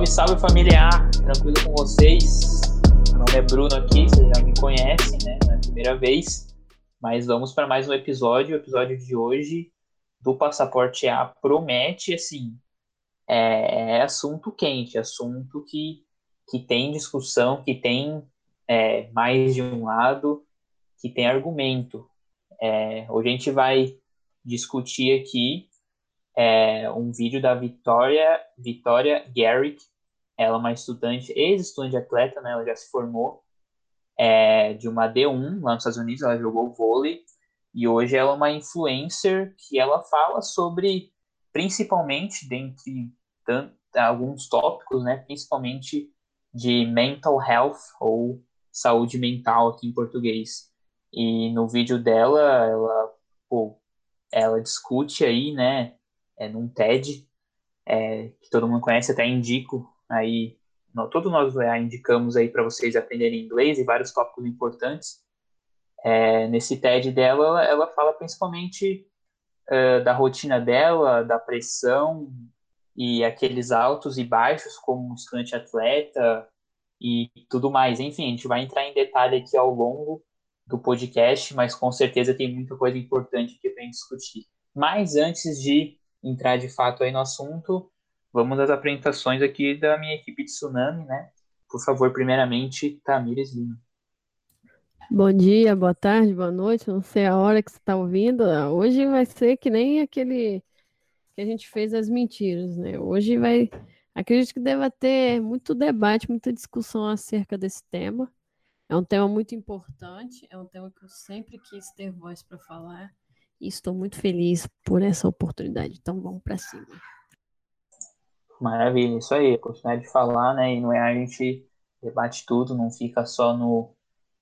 Salve, salve familiar, tranquilo com vocês? Meu nome é Bruno aqui, vocês já me conhecem, né? É a primeira vez, mas vamos para mais um episódio. O episódio de hoje do Passaporte A promete, assim, é, é assunto quente, assunto que, que tem discussão, que tem é, mais de um lado, que tem argumento. É, hoje a gente vai discutir aqui é, um vídeo da Vitória, Vitória Garrick. Ela é uma estudante, ex-estudante atleta, né? Ela já se formou é, de uma D1 lá nos Estados Unidos. Ela jogou vôlei e hoje ela é uma influencer que ela fala sobre, principalmente dentre alguns tópicos, né? Principalmente de mental health ou saúde mental aqui em português. E no vídeo dela, ela, pô, ela discute aí, né? é, num TED, é, que todo mundo conhece, até indico aí, no, todos nós é, indicamos aí para vocês aprenderem inglês e vários tópicos importantes. É, nesse TED dela, ela, ela fala principalmente uh, da rotina dela, da pressão e aqueles altos e baixos como estudante atleta e tudo mais. Enfim, a gente vai entrar em detalhe aqui ao longo do podcast, mas com certeza tem muita coisa importante aqui para discutir. Mas antes de entrar de fato aí no assunto, vamos às apresentações aqui da minha equipe de Tsunami, né? Por favor, primeiramente, Tamires Lima. Bom dia, boa tarde, boa noite, não sei a hora que você está ouvindo. Hoje vai ser que nem aquele que a gente fez as mentiras, né? Hoje vai. Acredito que deva ter muito debate, muita discussão acerca desse tema. É um tema muito importante, é um tema que eu sempre quis ter voz para falar. E estou muito feliz por essa oportunidade. Então vamos para cima. Maravilha, isso aí. Continuar de falar, né? E não é a gente debate tudo, não fica só no,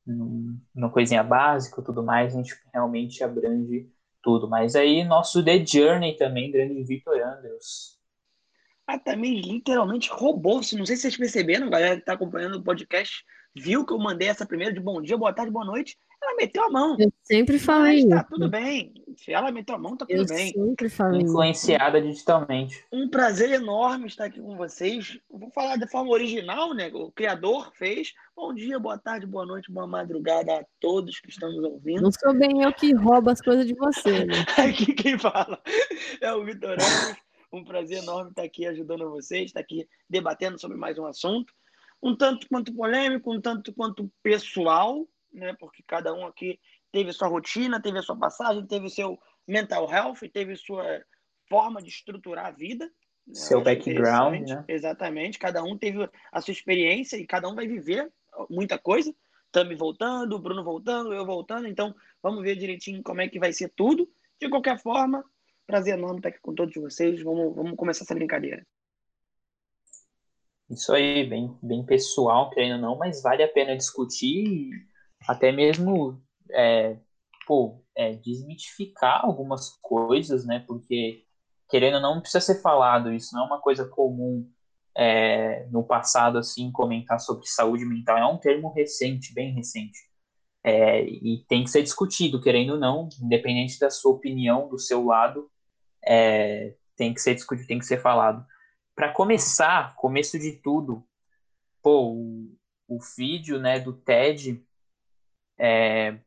no, no coisinha básica tudo mais, a gente realmente abrange tudo. Mas aí nosso The Journey também, grande Vitor Andrews. Ah, também literalmente roubou. Não sei se vocês perceberam, galera que está acompanhando o podcast, viu que eu mandei essa primeira de bom dia, boa tarde, boa noite. Ela meteu a mão. Eu sempre falei. Mas tá tudo bem. Se ela meteu a mão, tá tudo eu bem. Sempre falei. Influenciada digitalmente. Um prazer enorme estar aqui com vocês. vou falar de forma original, né? O criador fez. Bom dia, boa tarde, boa noite, boa madrugada a todos que estão nos ouvindo. Não sou bem eu que roubo as coisas de você, né? aqui quem fala é o Vitor Um prazer enorme estar aqui ajudando vocês, estar aqui debatendo sobre mais um assunto. Um tanto quanto polêmico, um tanto quanto pessoal, né? Porque cada um aqui teve sua rotina, teve a sua passagem, teve o seu mental health, teve sua forma de estruturar a vida. Né? Seu background, né? Exatamente. Cada um teve a sua experiência e cada um vai viver muita coisa. Tami voltando, o Bruno voltando, eu voltando. Então, vamos ver direitinho como é que vai ser tudo. De qualquer forma, prazer enorme estar aqui com todos vocês. Vamos, vamos começar essa brincadeira. Isso aí, bem, bem pessoal, querendo ou não, mas vale a pena discutir até mesmo é, pô, é, desmitificar algumas coisas, né? Porque, querendo ou não, precisa ser falado, isso não é uma coisa comum é, no passado, assim, comentar sobre saúde mental. É um termo recente, bem recente. É, e tem que ser discutido, querendo ou não, independente da sua opinião, do seu lado, é, tem que ser discutido, tem que ser falado. Para começar, começo de tudo, pô, o, o vídeo né, do TED é,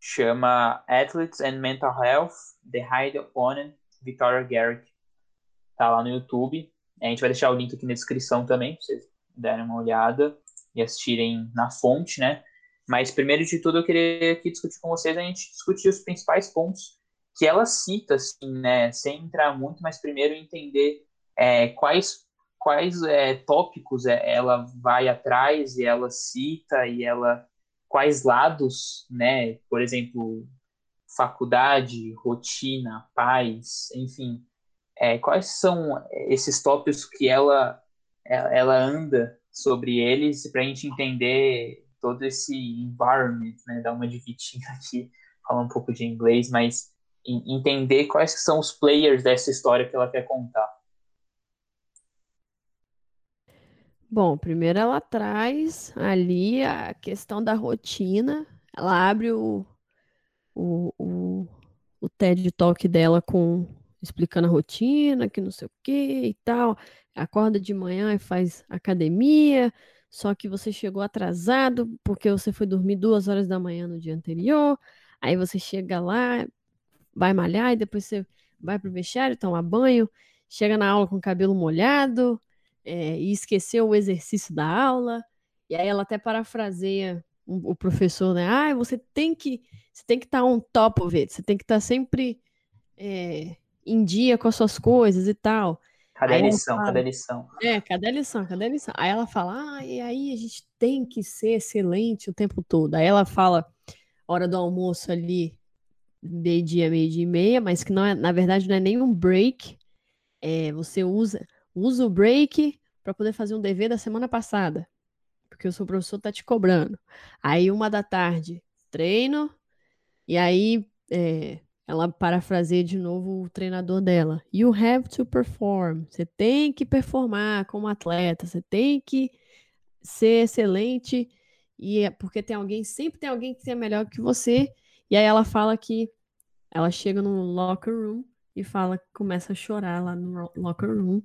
chama Athletes and Mental Health, The High Opponent, Victoria Garrick. Tá lá no YouTube. A gente vai deixar o link aqui na descrição também, para vocês darem uma olhada e assistirem na fonte, né? Mas primeiro de tudo eu queria aqui discutir com vocês, a gente discutir os principais pontos que ela cita, assim, né? Sem entrar muito, mas primeiro entender é, quais quais é, tópicos é, ela vai atrás e ela cita e ela quais lados, né? Por exemplo, faculdade, rotina, paz, enfim, é, quais são esses tópicos que ela ela anda sobre eles para a gente entender todo esse environment, né? Dar uma dividida aqui, falar um pouco de inglês, mas entender quais são os players dessa história que ela quer contar. Bom, primeiro ela traz ali a questão da rotina. Ela abre o, o, o, o TED Talk dela com explicando a rotina, que não sei o que e tal. Acorda de manhã e faz academia, só que você chegou atrasado porque você foi dormir duas horas da manhã no dia anterior. Aí você chega lá, vai malhar e depois você vai pro vestiário, toma banho, chega na aula com o cabelo molhado é, e esqueceu o exercício da aula. E aí ela até parafraseia o professor, né? Ah, você tem que você tem que estar tá on top of it, você tem que estar tá sempre é, em dia com as suas coisas e tal. Cada aí lição, fala, cada lição. É, cada lição, cada lição. Aí ela fala, ah, e aí a gente tem que ser excelente o tempo todo. Aí ela fala, hora do almoço ali, meio-dia, meio-dia e meia, mas que não é, na verdade, não é nem um break. É, você usa, usa o break para poder fazer um dever da semana passada porque o seu professor tá te cobrando. Aí, uma da tarde, treino, e aí é, ela parafraseia de novo o treinador dela. You have to perform. Você tem que performar como atleta, você tem que ser excelente, e é porque tem alguém, sempre tem alguém que é melhor que você. E aí ela fala que ela chega no locker room e fala, começa a chorar lá no locker room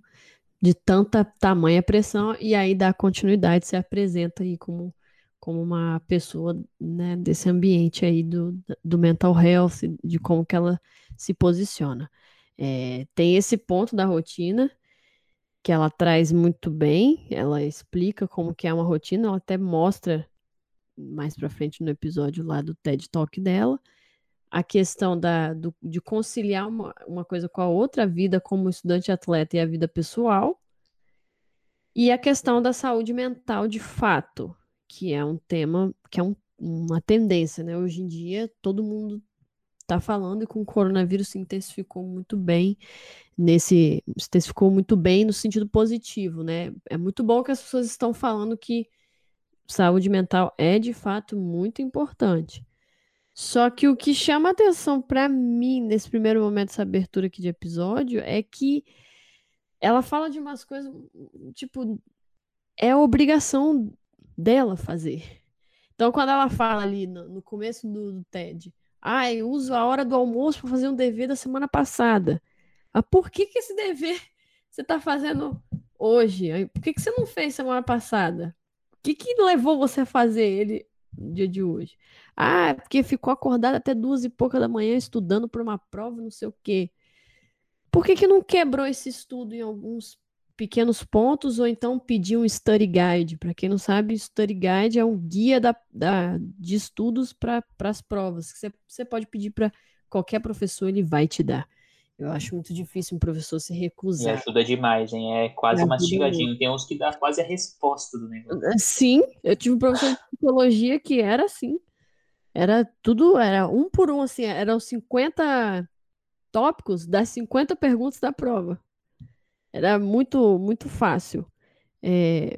de tanta tamanha pressão e aí dá continuidade, se apresenta aí como, como uma pessoa né, desse ambiente aí do, do mental health, de como que ela se posiciona. É, tem esse ponto da rotina que ela traz muito bem, ela explica como que é uma rotina, ela até mostra mais para frente no episódio lá do TED Talk dela, a questão da, do, de conciliar uma, uma coisa com a outra, a vida como estudante atleta e a vida pessoal, e a questão da saúde mental de fato, que é um tema, que é um, uma tendência, né? Hoje em dia, todo mundo está falando e com o coronavírus se intensificou muito bem nesse, se intensificou muito bem no sentido positivo, né? É muito bom que as pessoas estão falando que saúde mental é de fato muito importante. Só que o que chama atenção para mim nesse primeiro momento dessa abertura aqui de episódio é que ela fala de umas coisas, tipo, é obrigação dela fazer. Então, quando ela fala ali no, no começo do, do TED, ah, eu uso a hora do almoço para fazer um dever da semana passada. Ah, por que, que esse dever você está fazendo hoje? Por que, que você não fez semana passada? O que, que levou você a fazer ele no dia de hoje? Ah, é porque ficou acordado até duas e pouca da manhã estudando para uma prova, não sei o quê. Por que, que não quebrou esse estudo em alguns pequenos pontos ou então pediu um study guide? Para quem não sabe, study guide é um guia da, da de estudos para as provas. Você, você pode pedir para qualquer professor, ele vai te dar. Eu acho muito difícil um professor se recusar. E ajuda demais, hein? É quase mastigadinho. Tem uns que dá quase a resposta do negócio. É, sim, eu tive um professor de psicologia que era assim. Era tudo, era um por um, assim, eram 50 tópicos das 50 perguntas da prova. Era muito, muito fácil. É...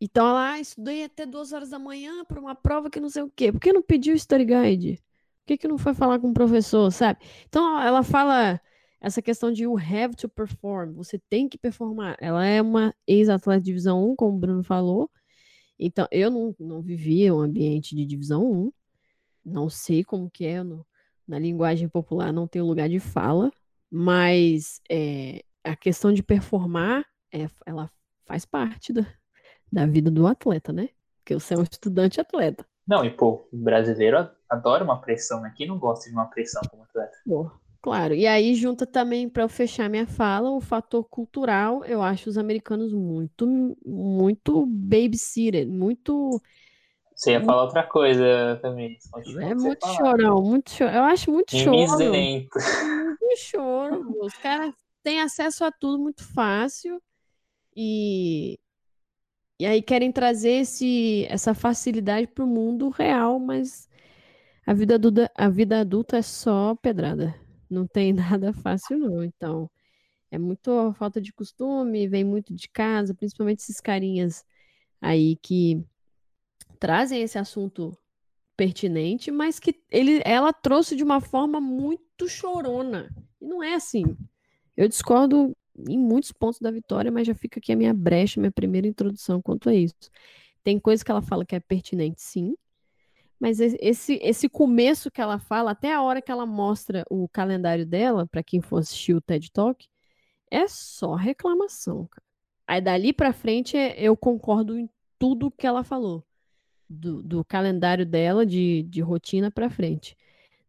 Então, ela, ah, estudei até duas horas da manhã para uma prova que não sei o quê. Por que não pediu o study guide? Por que, que não foi falar com o professor, sabe? Então, ela fala essa questão de you have to perform, você tem que performar. Ela é uma ex-atleta de divisão 1, como o Bruno falou. Então, eu não, não vivia um ambiente de divisão 1. Não sei como que é, não, na linguagem popular não tem lugar de fala, mas é, a questão de performar, é, ela faz parte da, da vida do atleta, né? Porque você é um estudante atleta. Não, e pô, o brasileiro adora uma pressão, né? Quem não gosta de uma pressão como atleta? Pô, claro. E aí junta também, para eu fechar minha fala, o fator cultural. Eu acho os americanos muito, muito babysitter, muito você ia falar outra coisa também. é muito chorão, muito chorão. Eu acho muito choro. Muito choro. Os caras têm acesso a tudo muito fácil e e aí querem trazer esse, essa facilidade para o mundo real, mas a vida, adulta, a vida adulta é só pedrada. Não tem nada fácil, não. Então, é muito falta de costume, vem muito de casa, principalmente esses carinhas aí que trazem esse assunto pertinente, mas que ele, ela trouxe de uma forma muito chorona. E não é assim. Eu discordo em muitos pontos da Vitória, mas já fica aqui a minha brecha, minha primeira introdução quanto a isso. Tem coisa que ela fala que é pertinente, sim, Mas esse, esse começo que ela fala, até a hora que ela mostra o calendário dela, para quem for assistir o TED Talk, é só reclamação, cara. Aí dali para frente eu concordo em tudo que ela falou. Do, do calendário dela de, de rotina para frente.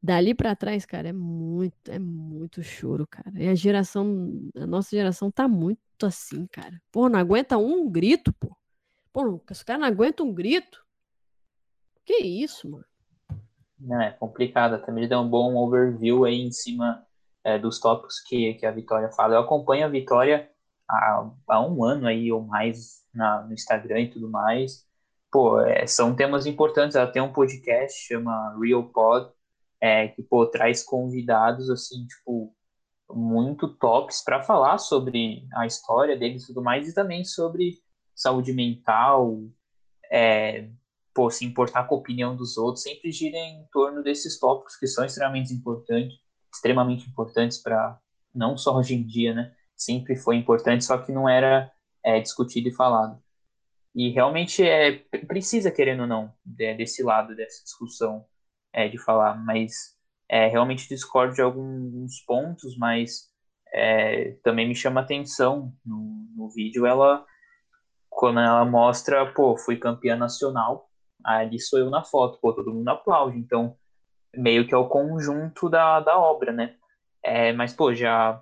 Dali para trás, cara, é muito, é muito choro, cara. E a geração, a nossa geração tá muito assim, cara. Pô, não aguenta um grito, pô. Pô, os caras não aguentam um grito. Que isso, mano? É complicado. Também deu um bom overview aí em cima é, dos tópicos que, que a Vitória fala. Eu acompanho a Vitória há, há um ano aí ou mais na, no Instagram e tudo mais. Pô, é, são temas importantes. Ela tem um podcast, chama Real Pod, é, que pô, traz convidados assim, tipo, muito tops para falar sobre a história deles e tudo mais, e também sobre saúde mental, é, pô, se importar com a opinião dos outros, sempre gira em torno desses tópicos que são extremamente importantes, extremamente importantes para não só hoje em dia, né? Sempre foi importante, só que não era é, discutido e falado. E realmente é precisa querendo ou não desse lado dessa discussão é, de falar, mas é, realmente discordo de alguns pontos, mas é, também me chama atenção no, no vídeo ela quando ela mostra, pô, fui campeã nacional, ali sou eu na foto, pô, todo mundo aplaude, então meio que é o conjunto da, da obra, né? É, mas, pô, já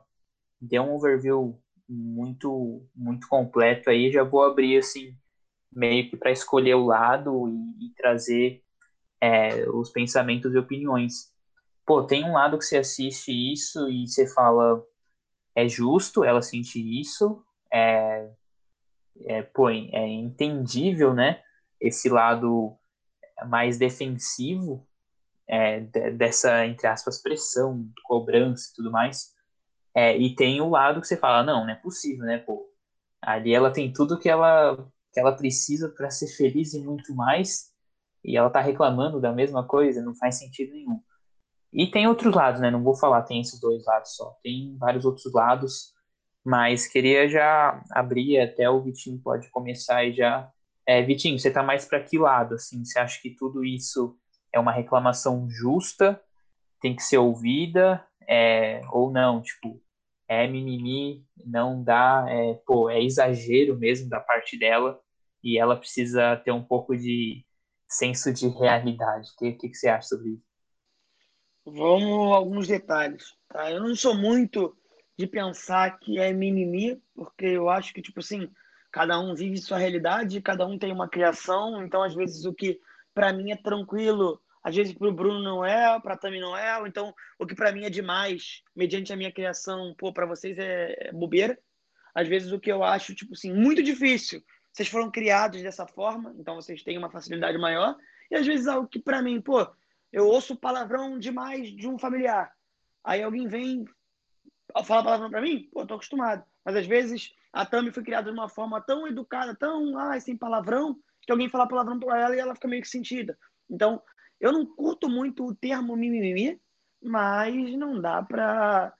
deu um overview muito muito completo aí, já vou abrir, assim, meio que para escolher o lado e, e trazer é, os pensamentos e opiniões. Pô, tem um lado que você assiste isso e você fala, é justo ela sentir isso, é, é, pô, é entendível, né? Esse lado mais defensivo é, dessa, entre aspas, pressão, cobrança e tudo mais. É, e tem o lado que você fala, não, não é possível, né, pô? Ali ela tem tudo que ela, que ela precisa para ser feliz e muito mais, e ela tá reclamando da mesma coisa, não faz sentido nenhum. E tem outros lados, né? Não vou falar tem esses dois lados só, tem vários outros lados, mas queria já abrir, até o Vitinho pode começar e já. É, Vitinho, você tá mais para que lado? Assim, você acha que tudo isso é uma reclamação justa, tem que ser ouvida, é, ou não? Tipo, é mimimi, não dá, é, pô, é exagero mesmo da parte dela e ela precisa ter um pouco de senso de realidade. O que, que, que você acha sobre isso? Vamos alguns detalhes. Tá? Eu não sou muito de pensar que é mimimi, porque eu acho que, tipo assim, cada um vive sua realidade, cada um tem uma criação, então às vezes o que para mim é tranquilo, às vezes para o Bruno não é, para Tami não é, então o que para mim é demais, mediante a minha criação, pô, para vocês é, é bobeira. Às vezes o que eu acho, tipo assim, muito difícil vocês foram criados dessa forma, então vocês têm uma facilidade maior. E às vezes algo que para mim, pô, eu ouço palavrão demais de um familiar. Aí alguém vem falar palavrão para mim, pô, tô acostumado. Mas às vezes a Tami foi criada de uma forma tão educada, tão, ah, sem palavrão, que alguém fala palavrão para ela e ela fica meio que sentida. Então, eu não curto muito o termo mimimi, mas não dá para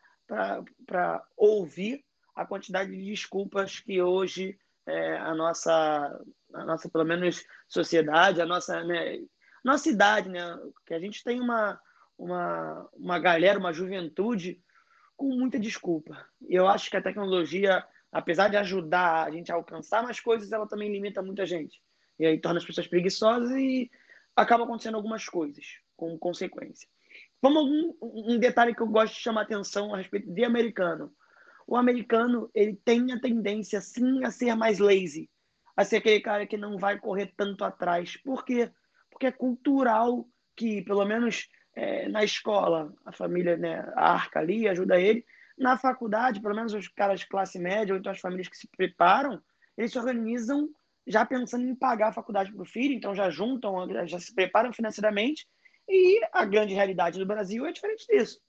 ouvir a quantidade de desculpas que hoje é, a nossa, a nossa, pelo menos, sociedade, a nossa, né, nossa idade, né? Que a gente tem uma, uma, uma galera, uma juventude com muita desculpa. E eu acho que a tecnologia, apesar de ajudar a gente a alcançar mais coisas, ela também limita muita gente. E aí torna as pessoas preguiçosas e acaba acontecendo algumas coisas com consequência. Vamos um, um detalhe que eu gosto de chamar atenção a respeito de americano o americano ele tem a tendência sim a ser mais lazy, a ser aquele cara que não vai correr tanto atrás. Por quê? Porque é cultural que, pelo menos é, na escola, a família né, arca ali, ajuda ele. Na faculdade, pelo menos os caras de classe média, ou então as famílias que se preparam, eles se organizam já pensando em pagar a faculdade para o filho, então já juntam, já se preparam financeiramente. E a grande realidade do Brasil é diferente disso.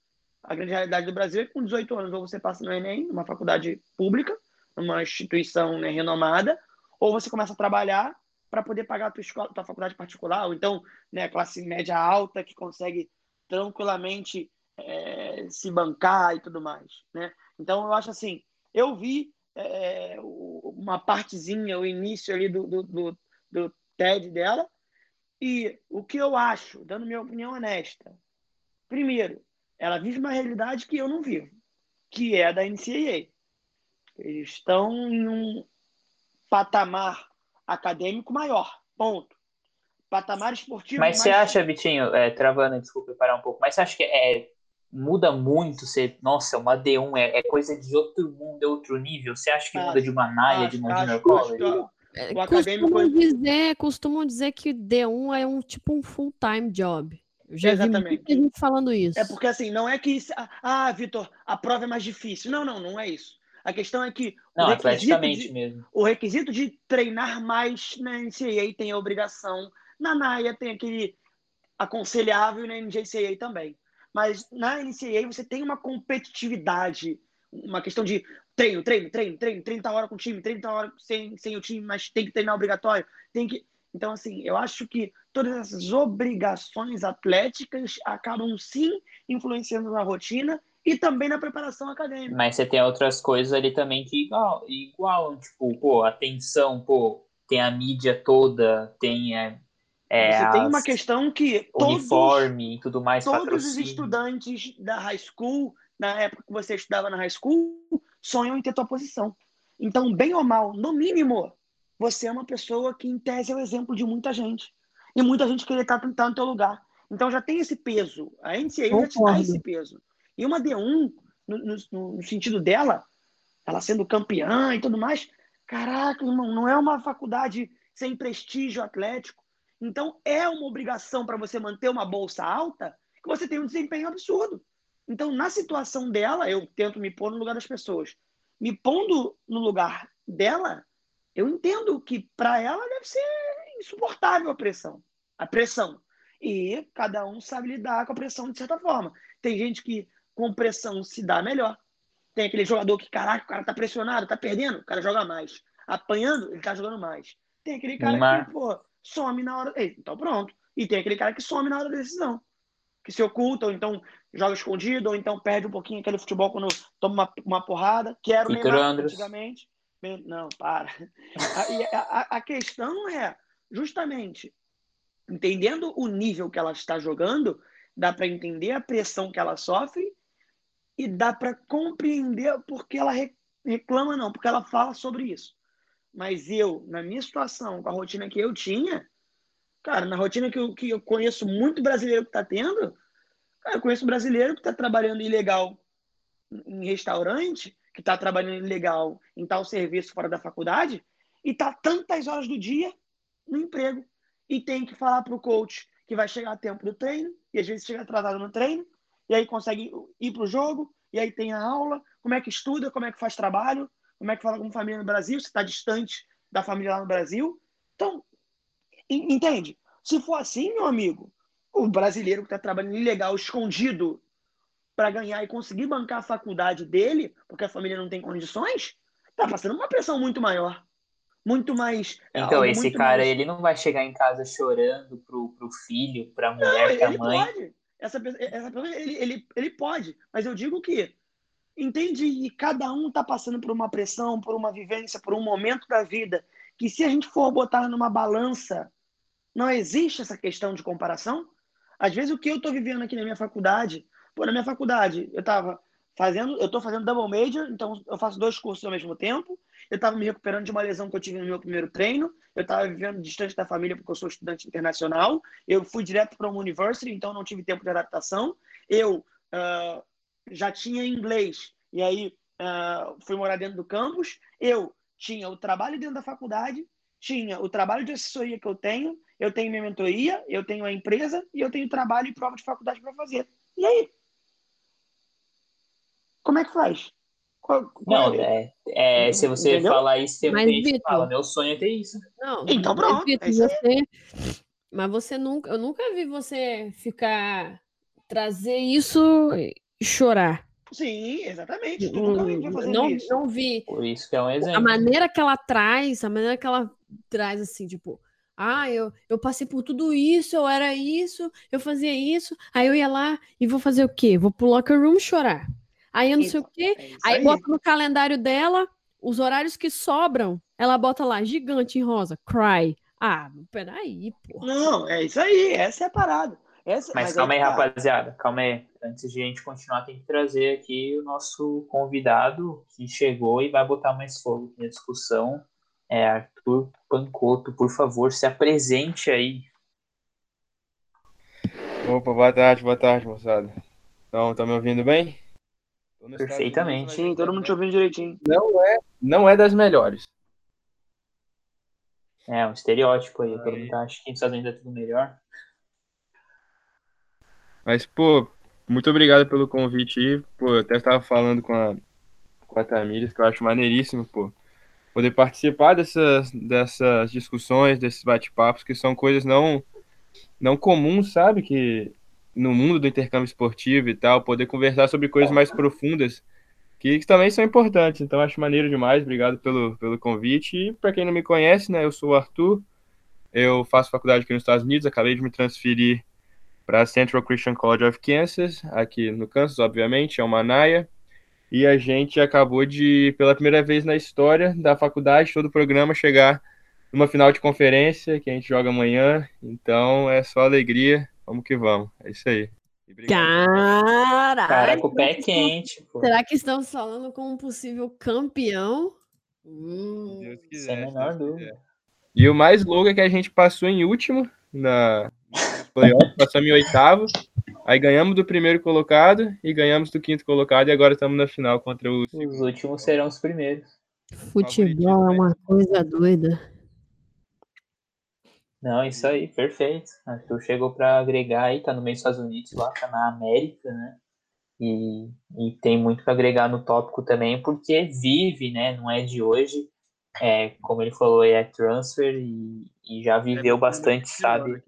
A grande realidade do Brasil é que com 18 anos ou você passa no Enem, numa faculdade pública, numa instituição né, renomada, ou você começa a trabalhar para poder pagar a tua, escola, tua faculdade particular, ou então né, classe média alta que consegue tranquilamente é, se bancar e tudo mais. Né? Então, eu acho assim, eu vi é, uma partezinha, o início ali do, do, do, do TED dela, E o que eu acho, dando minha opinião honesta, primeiro, ela vive uma realidade que eu não vivo, que é a da NCAA. Eles estão em um patamar acadêmico maior, ponto. Patamar esportivo. Mas você acha, Vitinho, é, travando, desculpa parar um pouco, mas você acha que é, muda muito ser, nossa, uma D1 é, é, coisa de outro mundo, é outro nível? Você acha que acho, muda de uma Naia, de uma Junior College? É, costumam, dizer, costumam dizer que D1 é um tipo um full-time job. Eu já Exatamente. vi gente falando isso. É porque assim, não é que. Ah, Vitor, a prova é mais difícil. Não, não, não é isso. A questão é que. Não, o requisito de, mesmo. O requisito de treinar mais na NCAA tem a obrigação. Na NAIA tem aquele aconselhável e na NJCAA também. Mas na NCAA você tem uma competitividade, uma questão de treino, treino, treino, treino, 30 horas com o time, 30 horas sem, sem o time, mas tem que treinar obrigatório, tem que. Então, assim, eu acho que todas essas obrigações atléticas acabam sim influenciando na rotina e também na preparação acadêmica. Mas você tem outras coisas ali também que igual, igual tipo, pô, atenção, pô, tem a mídia toda, tem é, é, você tem uma questão que uniforme e tudo mais. Todos patrocínio. os estudantes da high school, na época que você estudava na high school, sonham em ter tua posição. Então, bem ou mal, no mínimo, você é uma pessoa que, em tese, é o exemplo de muita gente. E muita gente queria estar no teu lugar. Então, já tem esse peso. A NCAA já te dá esse peso. E uma D1, no, no, no sentido dela, ela sendo campeã e tudo mais, caraca, irmão, não é uma faculdade sem prestígio atlético então, é uma obrigação para você manter uma bolsa alta que você tem um desempenho absurdo. Então, na situação dela, eu tento me pôr no lugar das pessoas. Me pondo no lugar dela, eu entendo que para ela deve ser insuportável a pressão. A pressão. E cada um sabe lidar com a pressão de certa forma. Tem gente que com pressão se dá melhor. Tem aquele jogador que, caraca, o cara tá pressionado, tá perdendo, o cara joga mais. Apanhando, ele tá jogando mais. Tem aquele cara Neymar. que, pô, some na hora. Então pronto. E tem aquele cara que some na hora da decisão. Que se oculta, ou então joga escondido, ou então perde um pouquinho aquele futebol quando toma uma, uma porrada. Que era o Neymar antigamente. Não, para. A, a, a questão é, justamente, entendendo o nível que ela está jogando, dá para entender a pressão que ela sofre e dá para compreender porque ela reclama, não, porque ela fala sobre isso. Mas eu, na minha situação, com a rotina que eu tinha, cara, na rotina que eu, que eu conheço muito brasileiro que está tendo, cara, eu conheço brasileiro que está trabalhando ilegal em restaurante, que está trabalhando ilegal em tal serviço fora da faculdade, e tá tantas horas do dia no emprego. E tem que falar para o coach que vai chegar a tempo do treino, e às vezes chega atrasado no treino, e aí consegue ir para o jogo, e aí tem a aula, como é que estuda, como é que faz trabalho, como é que fala com família no Brasil, se está distante da família lá no Brasil. Então, entende? Se for assim, meu amigo, o brasileiro que está trabalhando ilegal, escondido, para ganhar e conseguir bancar a faculdade dele, porque a família não tem condições, tá passando uma pressão muito maior. Muito mais. É, então, esse cara, mais... ele não vai chegar em casa chorando pro, pro filho, pra mulher, não, pra mãe. Pode. Essa, essa, ele, ele, ele pode, mas eu digo que Entende? E cada um está passando por uma pressão, por uma vivência, por um momento da vida, que se a gente for botar numa balança, não existe essa questão de comparação. Às vezes o que eu estou vivendo aqui na minha faculdade, pô, na minha faculdade, eu estava fazendo, eu estou fazendo double major, então eu faço dois cursos ao mesmo tempo. Eu estava me recuperando de uma lesão que eu tive no meu primeiro treino. Eu estava vivendo distante da família porque eu sou estudante internacional. Eu fui direto para uma university, então não tive tempo de adaptação. Eu uh, já tinha inglês, e aí uh, fui morar dentro do campus. Eu tinha o trabalho dentro da faculdade, tinha o trabalho de assessoria que eu tenho, eu tenho minha mentoria, eu tenho a empresa e eu tenho trabalho e prova de faculdade para fazer. E aí? Como é que faz? Qual, qual não, é, é, se você Entendeu? falar isso, você Mas, Victor, fala, meu sonho é ter isso. Não, então pronto. Victor, é você, mas você nunca, eu nunca vi você ficar trazer isso chorar. Sim, exatamente. Tu nunca não, isso. Não vi. Por isso que é um exemplo. A maneira que ela traz, a maneira que ela traz, assim, tipo, ah, eu, eu passei por tudo isso, eu era isso, eu fazia isso, aí eu ia lá e vou fazer o quê? Vou pro locker room chorar. Aí eu não sei o quê, é aí, aí bota no calendário dela os horários que sobram, ela bota lá, gigante em rosa, cry. Ah, peraí, pô. Não, é isso aí, essa é a parada. Essa, mas, mas calma aí, tá. rapaziada, calma aí. Antes de a gente continuar, tem que trazer aqui o nosso convidado que chegou e vai botar mais fogo na discussão. É Arthur Pancoto, por favor, se apresente aí. Opa, boa tarde, boa tarde, moçada. Então, tá me ouvindo bem? Perfeitamente. Sim, todo mundo te ouvindo direitinho. Não é, não é das melhores. É, um estereótipo aí. aí. Todo mundo acha que nos Estados Unidos é tudo melhor. Mas, pô, muito obrigado pelo convite aí. Pô, eu até estava falando com a, com a Tamires, que eu acho maneiríssimo, pô. Poder participar dessas, dessas discussões, desses bate-papos, que são coisas não, não comuns, sabe? Que no mundo do intercâmbio esportivo e tal, poder conversar sobre coisas mais profundas, que, que também são importantes. Então, acho maneiro demais. Obrigado pelo, pelo convite. E para quem não me conhece, né, eu sou o Arthur. Eu faço faculdade aqui nos Estados Unidos, acabei de me transferir para a Central Christian College of Kansas, aqui no Kansas, obviamente, é uma NAIA. E a gente acabou de, pela primeira vez na história da faculdade, todo o programa chegar numa final de conferência que a gente joga amanhã. Então é só alegria. Vamos que vamos. É isso aí. Caralho! Caraca, o pé é quente. Pô. Será que estamos falando com um possível campeão? Hum, Deus quiser, sem a menor dúvida. E o mais louco é que a gente passou em último na playoff, passamos em oitavo. Aí ganhamos do primeiro colocado e ganhamos do quinto colocado e agora estamos na final contra o. Os últimos serão os primeiros. Futebol é uma coisa doida. Não, isso aí, perfeito. Arthur chegou para agregar aí, tá no meio dos Estados Unidos, lá tá na América, né? E, e tem muito para agregar no tópico também, porque vive, né? Não é de hoje. É, como ele falou, é transfer e, e já viveu é, bastante, sabe?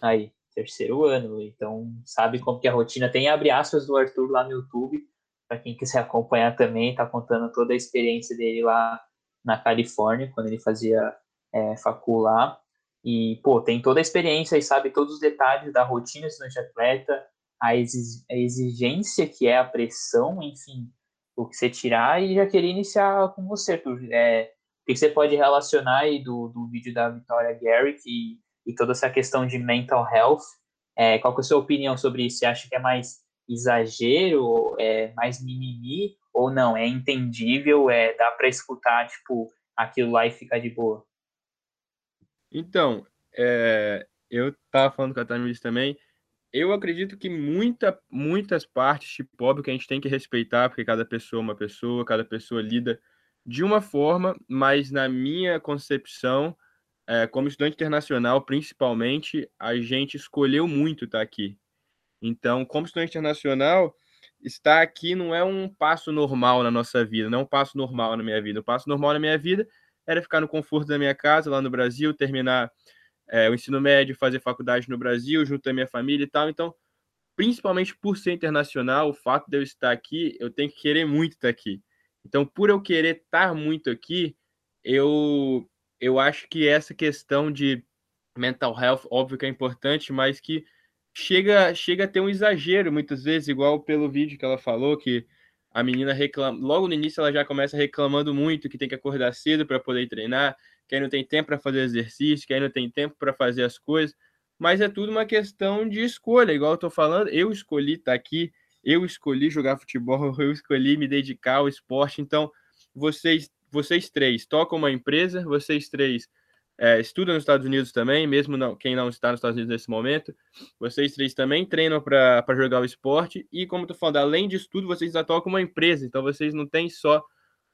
Aí, terceiro ano, então sabe como que a rotina tem abre aspas do Arthur lá no YouTube, para quem quiser acompanhar também, tá contando toda a experiência dele lá na Califórnia, quando ele fazia é, facul lá. E, pô, tem toda a experiência e sabe todos os detalhes da rotina estudante atleta, a, exigência que é a pressão, enfim, o que você tirar. E já queria iniciar com você, Arthur. É, o que você pode relacionar aí do, do vídeo da Vitória Garrick e, e toda essa questão de mental health? É, qual que é a sua opinião sobre isso? Você acha que é mais exagero, é mais mimimi, ou não? É entendível, é, dá para escutar, tipo, aquilo lá e ficar de boa? Então, é, eu estava falando com a Tamiris também. Eu acredito que muita, muitas partes, tipo, óbvio que a gente tem que respeitar, porque cada pessoa é uma pessoa, cada pessoa lida de uma forma, mas na minha concepção, é, como estudante internacional, principalmente, a gente escolheu muito estar aqui. Então, como estudante internacional, estar aqui não é um passo normal na nossa vida, não é um passo normal na minha vida. O passo normal na minha vida era ficar no conforto da minha casa, lá no Brasil, terminar é, o ensino médio, fazer faculdade no Brasil, junto à minha família e tal. Então, principalmente por ser internacional, o fato de eu estar aqui, eu tenho que querer muito estar aqui. Então, por eu querer estar muito aqui, eu, eu acho que essa questão de mental health, óbvio que é importante, mas que chega, chega a ter um exagero muitas vezes, igual pelo vídeo que ela falou, que a menina reclama, logo no início ela já começa reclamando muito que tem que acordar cedo para poder treinar, que aí não tem tempo para fazer exercício, que aí não tem tempo para fazer as coisas, mas é tudo uma questão de escolha, igual eu tô falando, eu escolhi estar tá aqui, eu escolhi jogar futebol, eu escolhi me dedicar ao esporte, então vocês vocês três tocam uma empresa, vocês três é, estuda nos Estados Unidos também, mesmo não, quem não está nos Estados Unidos nesse momento. Vocês três também treinam para jogar o esporte. E, como eu estou falando, além disso tudo, vocês já tocam uma empresa. Então, vocês não têm só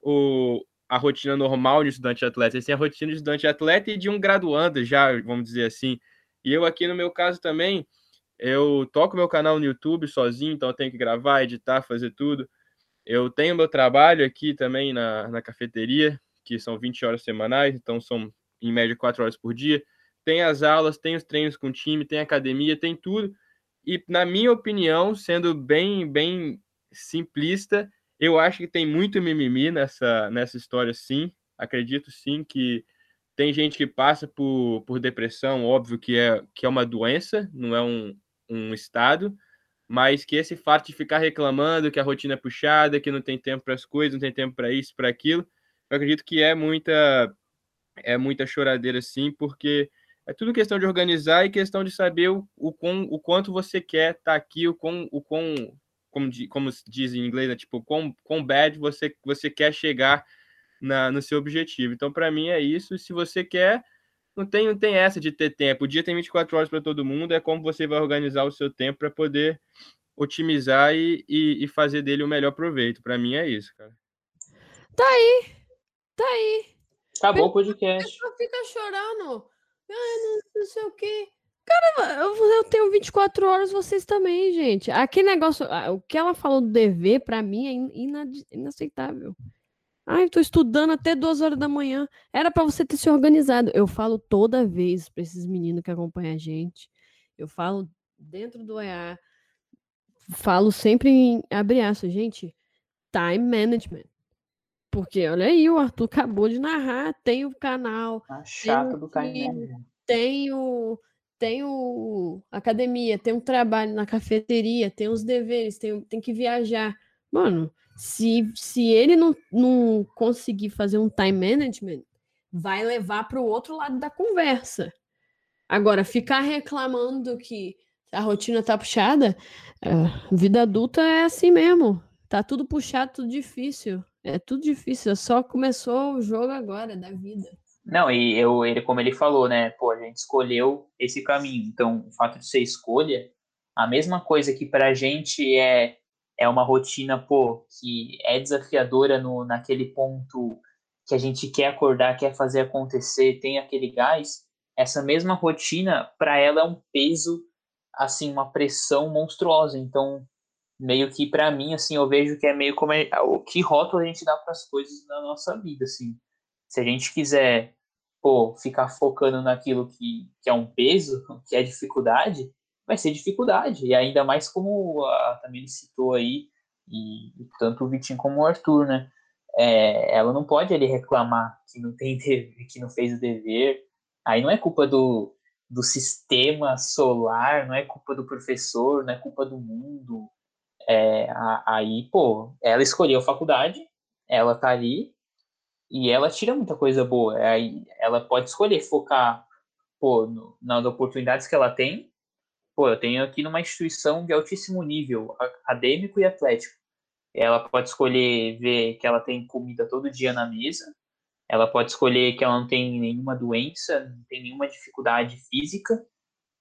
o, a rotina normal de estudante atleta, vocês têm a rotina de estudante atleta e de um graduando já, vamos dizer assim. E eu aqui, no meu caso também, eu toco meu canal no YouTube sozinho, então eu tenho que gravar, editar, fazer tudo. Eu tenho meu trabalho aqui também na, na cafeteria, que são 20 horas semanais, então são em média quatro horas por dia. Tem as aulas, tem os treinos com o time, tem academia, tem tudo. E na minha opinião, sendo bem bem simplista, eu acho que tem muito mimimi nessa nessa história, sim. Acredito sim que tem gente que passa por, por depressão, óbvio que é, que é uma doença, não é um, um estado, mas que esse fato de ficar reclamando que a rotina é puxada, que não tem tempo para as coisas, não tem tempo para isso, para aquilo, eu acredito que é muita é muita choradeira sim, porque é tudo questão de organizar e questão de saber o, o, quão, o quanto você quer estar tá aqui, o quão, o quão como, como diz em inglês, né? tipo, quão, quão bad você, você quer chegar na, no seu objetivo. Então, para mim, é isso. Se você quer, não tem, não tem essa de ter tempo. O dia tem 24 horas para todo mundo, é como você vai organizar o seu tempo para poder otimizar e, e, e, fazer dele o melhor proveito. Para mim, é isso, cara. Tá aí, tá aí. Acabou o podcast. Fica chorando. Ai, não, não sei o quê. Cara, eu, eu tenho 24 horas, vocês também, gente. Aquele negócio, o que ela falou do dever, para mim, é inaceitável. Ai, tô estudando até duas horas da manhã. Era para você ter se organizado. Eu falo toda vez para esses meninos que acompanham a gente. Eu falo dentro do EA. Falo sempre em abrir aço, gente. Time management. Porque olha aí, o Arthur acabou de narrar. Tem o canal. Tá chato do time management. Tem o tem o academia, tem um trabalho na cafeteria, tem os deveres, tem, tem que viajar. Mano, se, se ele não, não conseguir fazer um time management, vai levar para o outro lado da conversa. Agora, ficar reclamando que a rotina tá puxada, é, vida adulta é assim mesmo. Tá tudo puxado, tudo difícil. É tudo difícil. Só começou o jogo agora da vida. Não, e eu, ele, como ele falou, né? Pô, a gente escolheu esse caminho. Então, o fato de ser escolha, a mesma coisa que pra gente é, é uma rotina, pô, que é desafiadora no, naquele ponto que a gente quer acordar, quer fazer acontecer, tem aquele gás, essa mesma rotina, para ela é um peso, assim, uma pressão monstruosa. Então, meio que para mim, assim, eu vejo que é meio como é, o que rótulo a gente dá para as coisas na nossa vida, assim se a gente quiser pô, ficar focando naquilo que, que é um peso, que é dificuldade, vai ser dificuldade. E ainda mais como a também citou aí, e, e tanto o Vitinho como o Arthur, né? É, ela não pode ali reclamar que não tem dever, que não fez o dever. Aí não é culpa do, do sistema solar, não é culpa do professor, não é culpa do mundo. É, aí, pô, ela escolheu a faculdade, ela tá ali, e ela tira muita coisa boa. Aí ela pode escolher focar pô, no, nas oportunidades que ela tem. Pô, eu tenho aqui numa instituição de altíssimo nível, acadêmico e atlético. Ela pode escolher ver que ela tem comida todo dia na mesa. Ela pode escolher que ela não tem nenhuma doença, não tem nenhuma dificuldade física.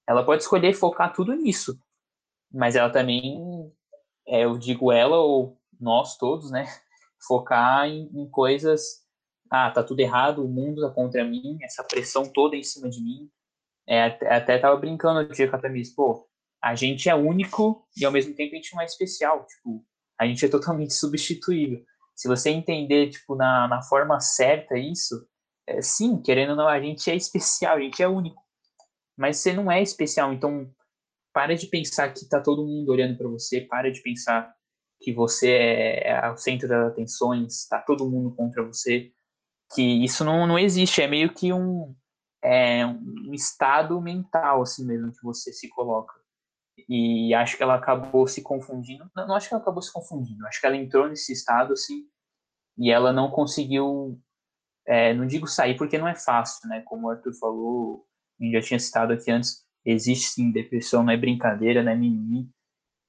Ela pode escolher focar tudo nisso. Mas ela também, é, eu digo ela ou nós todos, né? Focar em, em coisas ah, tá tudo errado, o mundo tá contra mim, essa pressão toda em cima de mim. É, até tava brincando outro dia com a Tamis, pô, a gente é único e ao mesmo tempo a gente não é especial, tipo, a gente é totalmente substituível. Se você entender, tipo, na, na forma certa isso, é, sim, querendo ou não, a gente é especial, a gente é único. Mas você não é especial, então para de pensar que tá todo mundo olhando para você, para de pensar que você é, é o centro das atenções, tá todo mundo contra você que isso não, não existe, é meio que um, é, um estado mental, assim mesmo, que você se coloca. E acho que ela acabou se confundindo, não, não acho que ela acabou se confundindo, acho que ela entrou nesse estado, assim, e ela não conseguiu, é, não digo sair porque não é fácil, né, como o Arthur falou, a já tinha citado aqui antes, existe sim depressão, não é brincadeira, não é mimimi,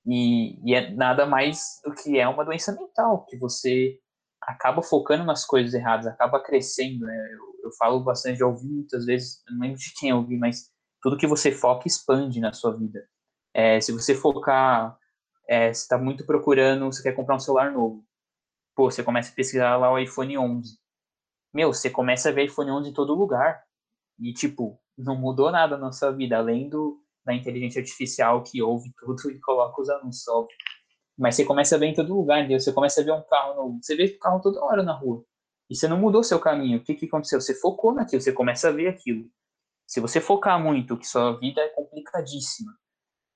e, e é nada mais do que é uma doença mental, que você acaba focando nas coisas erradas, acaba crescendo, né? Eu, eu falo bastante, já ouvi muitas vezes, não lembro de quem eu ouvi, mas tudo que você foca expande na sua vida. É, se você focar, é, você está muito procurando, você quer comprar um celular novo, pô, você começa a pesquisar lá o iPhone 11. Meu, você começa a ver iPhone 11 em todo lugar. E, tipo, não mudou nada na sua vida, além do, da inteligência artificial que ouve tudo e coloca os anúncios, óbvio. Mas você começa a ver em todo lugar, entendeu? Você começa a ver um carro novo. Você vê o carro toda hora na rua. E você não mudou seu caminho. O que, que aconteceu? Você focou naquilo, você começa a ver aquilo. Se você focar muito, que sua vida é complicadíssima,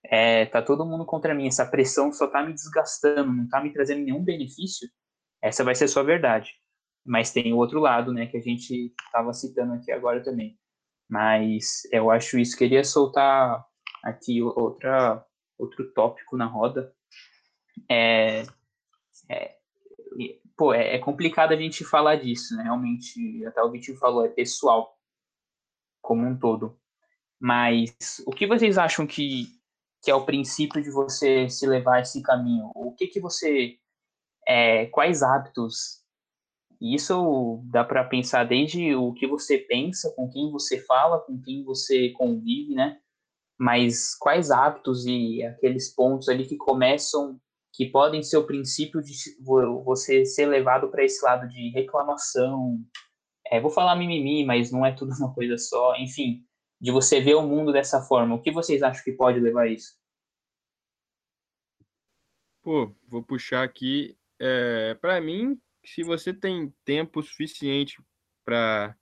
é, tá todo mundo contra mim, essa pressão só tá me desgastando, não tá me trazendo nenhum benefício, essa vai ser a sua verdade. Mas tem o outro lado, né, que a gente tava citando aqui agora também. Mas eu acho isso. Queria soltar aqui outra, outro tópico na roda, é, é, pô, é, é, complicado a gente falar disso, né? Realmente, até o Vitinho falou, é pessoal como um todo. Mas o que vocês acham que, que é o princípio de você se levar esse caminho? O que que você, é, quais hábitos? Isso dá para pensar desde o que você pensa, com quem você fala, com quem você convive, né? Mas quais hábitos e aqueles pontos ali que começam que podem ser o princípio de você ser levado para esse lado de reclamação. É, vou falar mimimi, mas não é tudo uma coisa só. Enfim, de você ver o mundo dessa forma. O que vocês acham que pode levar a isso? Pô, vou puxar aqui. É, para mim, se você tem tempo suficiente para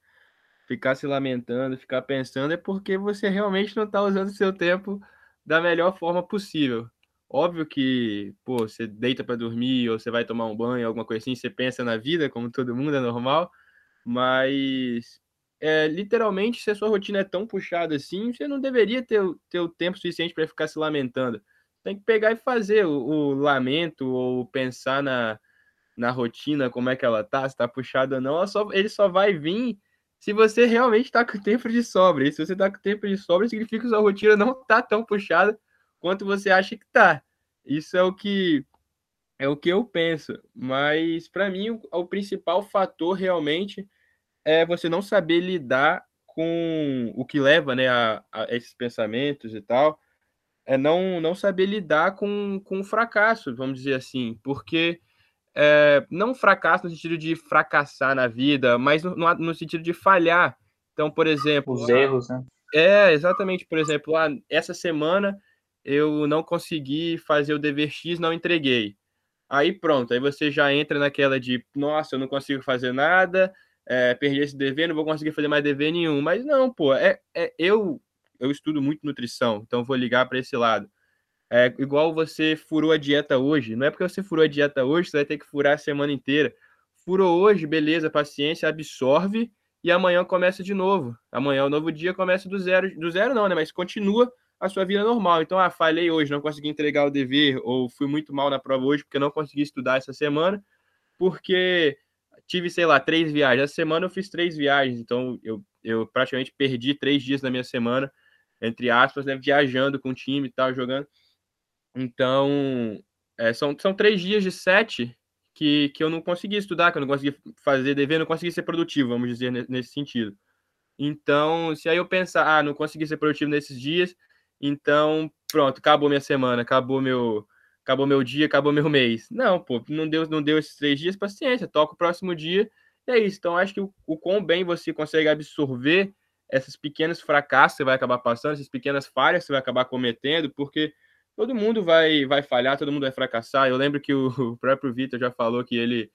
ficar se lamentando, ficar pensando, é porque você realmente não está usando seu tempo da melhor forma possível. Óbvio que, pô, você deita para dormir ou você vai tomar um banho, alguma coisa assim, você pensa na vida, como todo mundo, é normal, mas é, literalmente, se a sua rotina é tão puxada assim, você não deveria ter, ter o tempo suficiente para ficar se lamentando. Tem que pegar e fazer o, o, lamento ou pensar na, na rotina, como é que ela tá, se tá puxada ou não, só, ele só vai vir se você realmente está com tempo de sobra. E se você está com tempo de sobra, significa que sua rotina não está tão puxada quanto você acha que tá. Isso é o que é o que eu penso. Mas para mim o, o, principal fator realmente é você não saber lidar com o que leva, né, a, a esses pensamentos e tal. É não não saber lidar com, com o fracasso, vamos dizer assim, porque é, não fracasso no sentido de fracassar na vida, mas no, no, no sentido de falhar. Então, por exemplo, os erros, né? É, exatamente. Por exemplo, ah, essa semana eu não consegui fazer o dever X, não entreguei. Aí pronto, aí você já entra naquela de, nossa, eu não consigo fazer nada, é, perdi esse dever, não vou conseguir fazer mais dever nenhum. Mas não, pô, é, é eu eu estudo muito nutrição, então vou ligar para esse lado. É igual você furou a dieta hoje, não é porque você furou a dieta hoje, você vai ter que furar a semana inteira. Furou hoje, beleza, paciência, absorve e amanhã começa de novo. Amanhã o novo dia começa do zero, do zero não, né? Mas continua a sua vida normal. Então, ah, falhei hoje, não consegui entregar o dever, ou fui muito mal na prova hoje porque não consegui estudar essa semana, porque tive, sei lá, três viagens. Essa semana eu fiz três viagens, então eu, eu praticamente perdi três dias da minha semana, entre aspas, né, viajando com o time e tal, jogando. Então, é, são, são três dias de sete que, que eu não consegui estudar, que eu não consegui fazer dever, não consegui ser produtivo, vamos dizer, nesse sentido. Então, se aí eu pensar, ah, não consegui ser produtivo nesses dias, então, pronto, acabou minha semana, acabou meu, acabou meu dia, acabou meu mês. Não, pô, não deu, não deu esses três dias, paciência, toca o próximo dia e é isso. Então, acho que o, o quão bem você consegue absorver esses pequenos fracassos que você vai acabar passando, essas pequenas falhas que você vai acabar cometendo, porque todo mundo vai, vai falhar, todo mundo vai fracassar. Eu lembro que o, o próprio Vitor já falou que ele,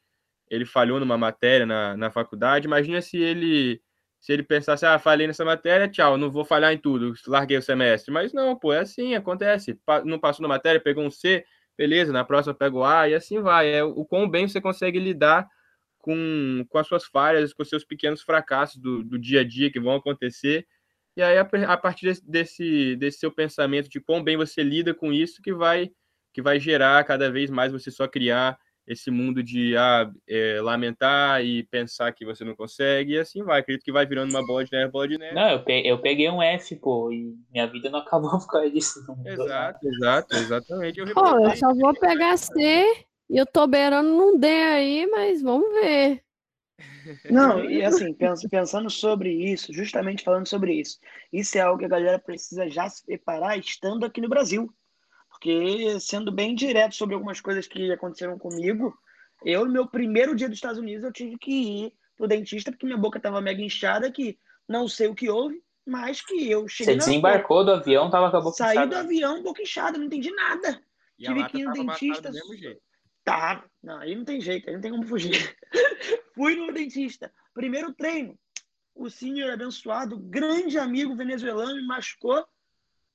ele falhou numa matéria na, na faculdade. Imagina se ele se ele pensasse, ah, falhei nessa matéria, tchau, não vou falhar em tudo, larguei o semestre. Mas não, pô, é assim, acontece. Não passou na matéria, pegou um C, beleza, na próxima pegou A e assim vai. É o quão bem você consegue lidar com, com as suas falhas, com os seus pequenos fracassos do, do dia a dia que vão acontecer. E aí, a, a partir desse, desse seu pensamento de quão bem você lida com isso, que vai, que vai gerar cada vez mais você só criar esse mundo de ah, é, lamentar e pensar que você não consegue, e assim vai. Acredito que vai virando uma bola de neve, bola de neve. Não, eu peguei, eu peguei um F, pô, e minha vida não acabou por causa disso. Não exato, exato, exatamente. Eu, pô, eu só vou pegar C e eu tô beirando num D aí, mas vamos ver. Não, e assim, pensando sobre isso, justamente falando sobre isso, isso é algo que a galera precisa já se preparar estando aqui no Brasil. Porque, sendo bem direto sobre algumas coisas que aconteceram comigo, eu, no meu primeiro dia dos Estados Unidos, eu tive que ir pro dentista porque minha boca estava mega inchada, que não sei o que houve, mas que eu cheguei. Você desembarcou do avião, tava com a boca Saí inchada. Saí do avião, boca inchada, não entendi nada. E tive que ir no dentista. Tá, não, aí não tem jeito, aí não tem como fugir. Fui no dentista. Primeiro treino. O senhor abençoado, grande amigo venezuelano, me machucou.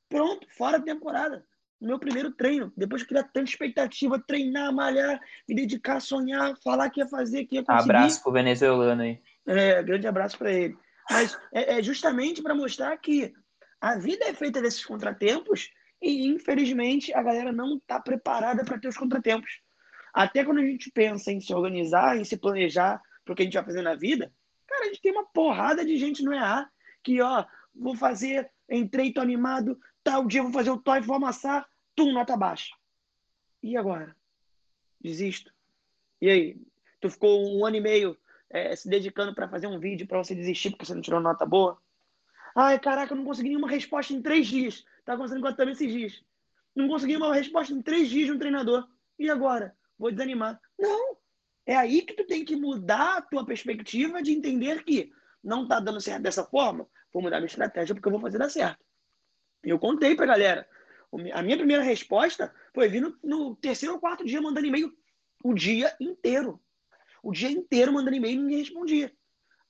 Pronto, fora da temporada no meu primeiro treino. Depois que criar tanta expectativa, treinar, malhar, me dedicar, sonhar, falar que ia fazer, que ia conseguir. Abraço pro venezuelano aí. É, grande abraço para ele. Mas é, é justamente para mostrar que a vida é feita desses contratempos e, infelizmente, a galera não está preparada para ter os contratempos. até quando a gente pensa em se organizar, em se planejar para o que a gente vai fazer na vida, cara, a gente tem uma porrada de gente no EA que, ó, vou fazer, entrei, tô animado, tal dia vou fazer o TOEFL, vou amassar, tum, nota baixa. E agora? Desisto. E aí? Tu ficou um ano e meio é, se dedicando para fazer um vídeo para você desistir porque você não tirou nota boa? Ai, caraca, eu não consegui nenhuma resposta em três dias. Tá acontecendo com também esses dias. Não consegui uma resposta em três dias de um treinador. E agora? Vou desanimar. Não. É aí que tu tem que mudar a tua perspectiva de entender que não tá dando certo dessa forma, vou mudar minha estratégia porque eu vou fazer dar certo. Eu contei pra galera. A minha primeira resposta foi vir no, no terceiro ou quarto dia mandando e-mail o dia inteiro. O dia inteiro mandando e-mail e ninguém respondia.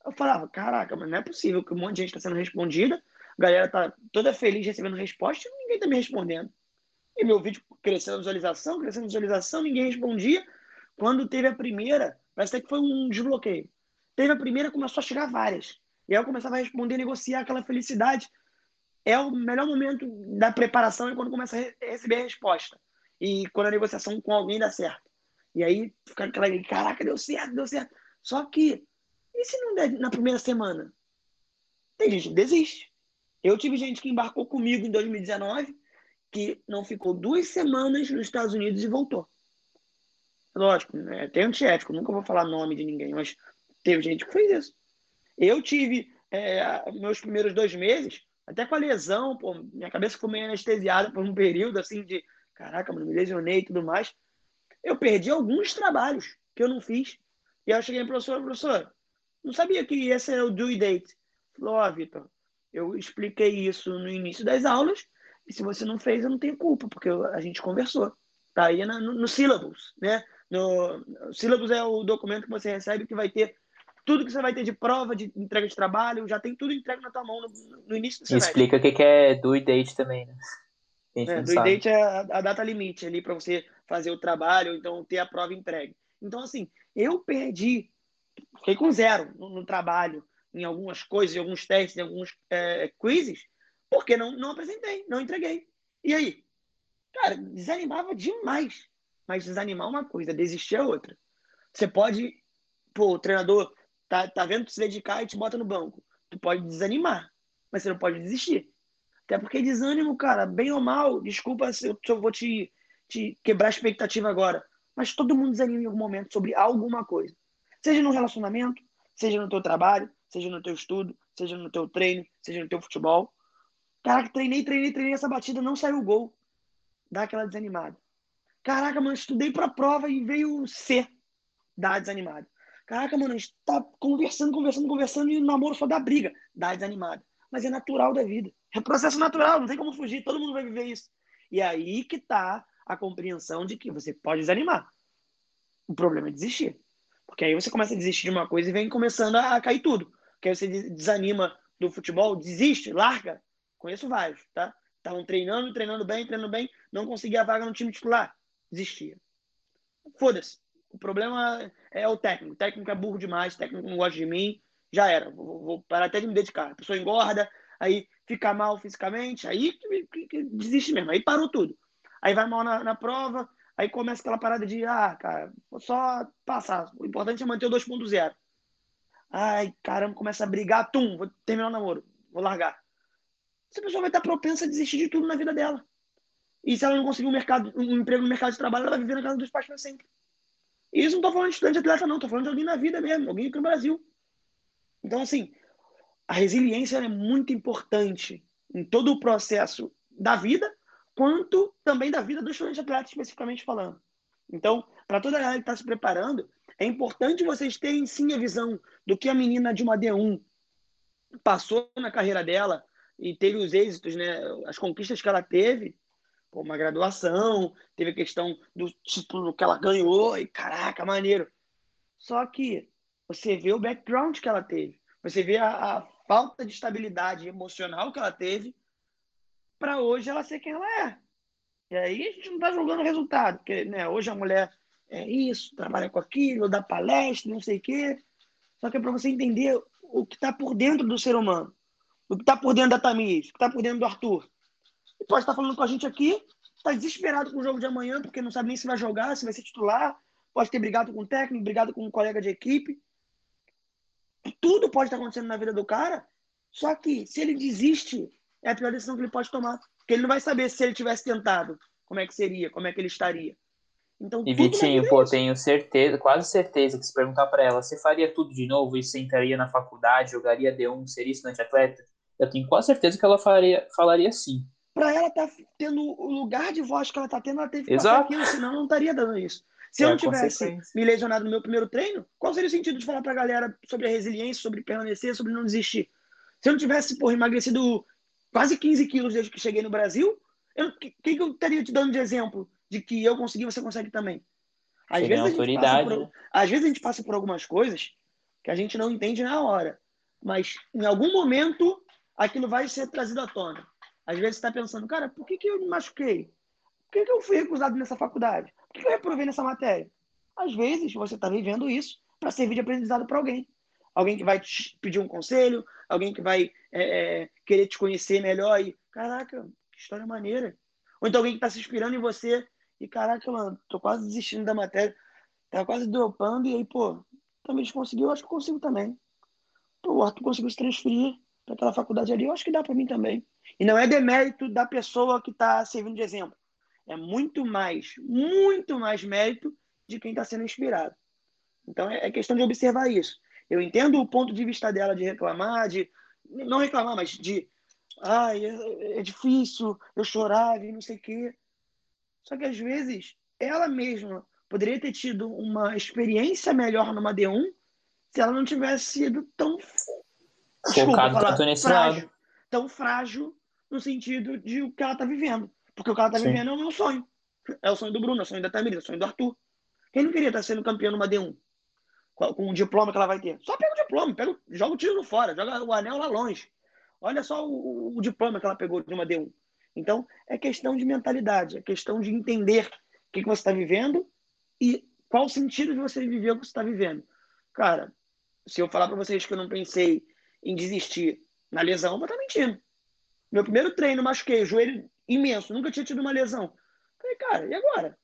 Eu falava, caraca, mas não é possível que um monte de gente está sendo respondida, a galera tá toda feliz recebendo resposta e ninguém tá me respondendo. E meu vídeo crescendo visualização, crescendo visualização, ninguém respondia. Quando teve a primeira, parece até que foi um desbloqueio. Teve a primeira, começou a chegar várias. E aí eu começava a responder, negociar aquela felicidade. É o melhor momento da preparação é quando começa a receber a resposta. E quando a negociação com alguém dá certo. E aí fica aquela, caraca, deu certo, deu certo. Só que, e se não der na primeira semana? Tem gente que desiste. Eu tive gente que embarcou comigo em 2019 que não ficou duas semanas nos Estados Unidos e voltou. Lógico, né? tem antiético, nunca vou falar nome de ninguém, mas teve gente que fez isso. Eu tive é, meus primeiros dois meses, até com a lesão, pô, minha cabeça ficou meio anestesiada por um período assim de caraca, mano, me lesionei e tudo mais. Eu perdi alguns trabalhos que eu não fiz. E aí eu cheguei para professor, professor, não sabia que esse era o due date. Falou, ó, Vitor, eu expliquei isso no início das aulas e se você não fez, eu não tenho culpa, porque a gente conversou. Tá aí no, no syllabus, né? No, o syllabus é o documento que você recebe que vai ter tudo que você vai ter de prova, de entrega de trabalho, já tem tudo entregue na tua mão no, no início do semestre. Explica o que é due date também, né? É, due date é a, a data limite ali para você fazer o trabalho, ou então ter a prova entregue. Então, assim, eu perdi, fiquei com zero no, no trabalho, em algumas coisas, em alguns testes, em alguns é, quizzes, porque não, não apresentei, não entreguei. E aí? Cara, desanimava demais. Mas desanimar é uma coisa, desistir é outra. Você pode, pô, o treinador tá, tá vendo tu se dedicar e te bota no banco. Tu pode desanimar, mas você não pode desistir. Até porque desânimo, cara, bem ou mal, desculpa se eu, se eu vou te, te quebrar a expectativa agora, mas todo mundo desanima em algum momento sobre alguma coisa. Seja no relacionamento, seja no teu trabalho, seja no teu estudo, seja no teu treino, seja no teu futebol. Caraca, treinei, treinei, treinei essa batida, não saiu o gol. Dá aquela desanimada. Caraca, mano, estudei pra prova e veio C. Dá desanimada. Caraca, mano, a gente tá conversando, conversando, conversando e o namoro só dá briga. Dá desanimada. Mas é natural da vida. É processo natural, não tem como fugir, todo mundo vai viver isso. E aí que tá a compreensão de que você pode desanimar. O problema é desistir. Porque aí você começa a desistir de uma coisa e vem começando a cair tudo. Porque aí você desanima do futebol, desiste, larga, Conheço vários, tá? Estavam treinando, treinando bem, treinando bem, não conseguia a vaga no time titular. Desistia. Foda-se. O problema é o técnico. O técnico é burro demais, o técnico não gosta de mim. Já era. Vou, vou parar até de me dedicar. A pessoa engorda, aí fica mal fisicamente, aí que, que, que desiste mesmo. Aí parou tudo. Aí vai mal na, na prova, aí começa aquela parada de, ah, cara, vou só passar. O importante é manter o 2.0. Ai, caramba, começa a brigar, tum, vou terminar o namoro, vou largar essa pessoa vai estar propensa a desistir de tudo na vida dela. E se ela não conseguir um, mercado, um emprego no mercado de trabalho, ela vai viver na casa dos pais para sempre. E isso não estou falando de estudante atleta, não. Estou falando de alguém na vida mesmo, alguém aqui no Brasil. Então, assim, a resiliência é muito importante em todo o processo da vida, quanto também da vida do estudante atleta, especificamente falando. Então, para toda a galera que está se preparando, é importante vocês terem sim a visão do que a menina de uma D1 passou na carreira dela, e teve os êxitos, né? As conquistas que ela teve, uma graduação, teve a questão do título que ela ganhou, e caraca, maneiro. Só que você vê o background que ela teve, você vê a, a falta de estabilidade emocional que ela teve para hoje ela ser quem ela é. E aí a gente não está jogando resultado, porque né, hoje a mulher é isso, trabalha com aquilo, dá palestra, não sei o quê. Só que é para você entender o que está por dentro do ser humano o que está por dentro da Tamires, o que está por dentro do Arthur. E pode estar falando com a gente aqui, está desesperado com o jogo de amanhã, porque não sabe nem se vai jogar, se vai ser titular, pode ter brigado com o técnico, brigado com um colega de equipe. Tudo pode estar acontecendo na vida do cara, só que se ele desiste, é a pior decisão que ele pode tomar. Porque ele não vai saber se ele tivesse tentado, como é que seria, como é que ele estaria. Então, e Vitinho, pô, tenho certeza, quase certeza que se perguntar para ela, você faria tudo de novo e sentaria na faculdade, jogaria D1, seria estudante atleta? Eu tenho quase certeza que ela faria, falaria sim. Para ela tá tendo o lugar de voz que ela tá tendo, ela teve que Exato. aquilo, senão não estaria dando isso. Se é eu não tivesse me lesionado no meu primeiro treino, qual seria o sentido de falar para a galera sobre a resiliência, sobre permanecer, sobre não desistir? Se eu não tivesse, porra, emagrecido quase 15 quilos desde que cheguei no Brasil, o que, que eu estaria te dando de exemplo de que eu consegui, você consegue também? Às vezes, autoridade, por, né? às vezes a gente passa por algumas coisas que a gente não entende na hora, mas em algum momento aquilo vai ser trazido à tona. Às vezes está pensando, cara, por que, que eu me machuquei? Por que, que eu fui recusado nessa faculdade? Por que, que eu reprovei nessa matéria? Às vezes você está vivendo isso para servir de aprendizado para alguém. Alguém que vai te pedir um conselho, alguém que vai é, é, querer te conhecer melhor e, caraca, que história maneira. Ou então alguém que está se inspirando em você e, caraca, mano, tô quase desistindo da matéria, tá quase dropando e aí, pô, também conseguiu, acho que consigo também. Pô, o Arthur conseguiu se transferir para aquela faculdade ali, eu acho que dá para mim também. E não é demérito da pessoa que está servindo de exemplo. É muito mais, muito mais mérito de quem está sendo inspirado. Então é, é questão de observar isso. Eu entendo o ponto de vista dela de reclamar, de não reclamar, mas de ai, é, é difícil, eu chorava e não sei o quê. Só que às vezes ela mesma poderia ter tido uma experiência melhor numa D1 se ela não tivesse sido tão focado tanto nesse frágil, lado. Tão frágil no sentido de o que ela está vivendo. Porque o que ela está vivendo é o meu sonho. É o sonho do Bruno, é o sonho da Tamires, é o sonho do Arthur. Quem não queria estar sendo campeão numa D1? Com o diploma que ela vai ter. Só pega o diploma, pega, joga o tiro fora, joga o anel lá longe. Olha só o, o, diploma que ela pegou de uma D1. Então, é questão de mentalidade, é questão de entender o que, que você está vivendo e qual o sentido de você viver o que você está vivendo. Cara, se eu falar para vocês que eu não pensei em desistir na lesão, vou estar mentindo. Meu primeiro treino, machuquei, joelho imenso, nunca tinha tido uma lesão. Falei, cara, e agora?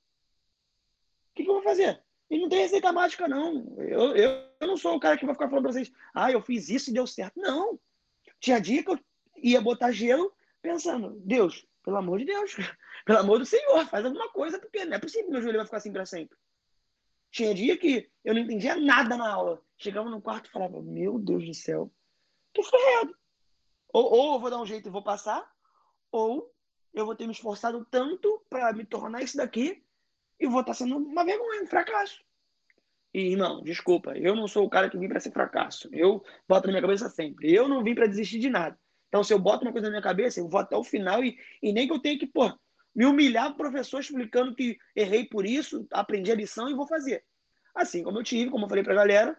O que, que eu vou fazer? E não tem receita mágica, não. Eu, eu, eu não sou o cara que vai ficar falando pra vocês, ah, eu fiz isso e deu certo. Não. Tinha dia que eu ia botar gelo pensando, Deus, pelo amor de Deus, pelo amor do Senhor, faz alguma coisa, porque não é possível que meu joelho vai ficar assim para sempre. Tinha dia que eu não entendia nada na aula. Chegava no quarto e falava, meu Deus do céu, tô ferrado. Ou, ou eu vou dar um jeito e vou passar, ou eu vou ter me esforçado tanto para me tornar isso daqui e vou estar tá sendo uma vergonha, um fracasso. E, irmão, desculpa, eu não sou o cara que vim para ser fracasso. Eu boto na minha cabeça sempre. Eu não vim para desistir de nada. Então, se eu boto uma coisa na minha cabeça, eu vou até o final e, e nem que eu tenha que, pô, me humilhar pro professor explicando que errei por isso, aprendi a lição e vou fazer. Assim como eu tive, como eu falei pra galera,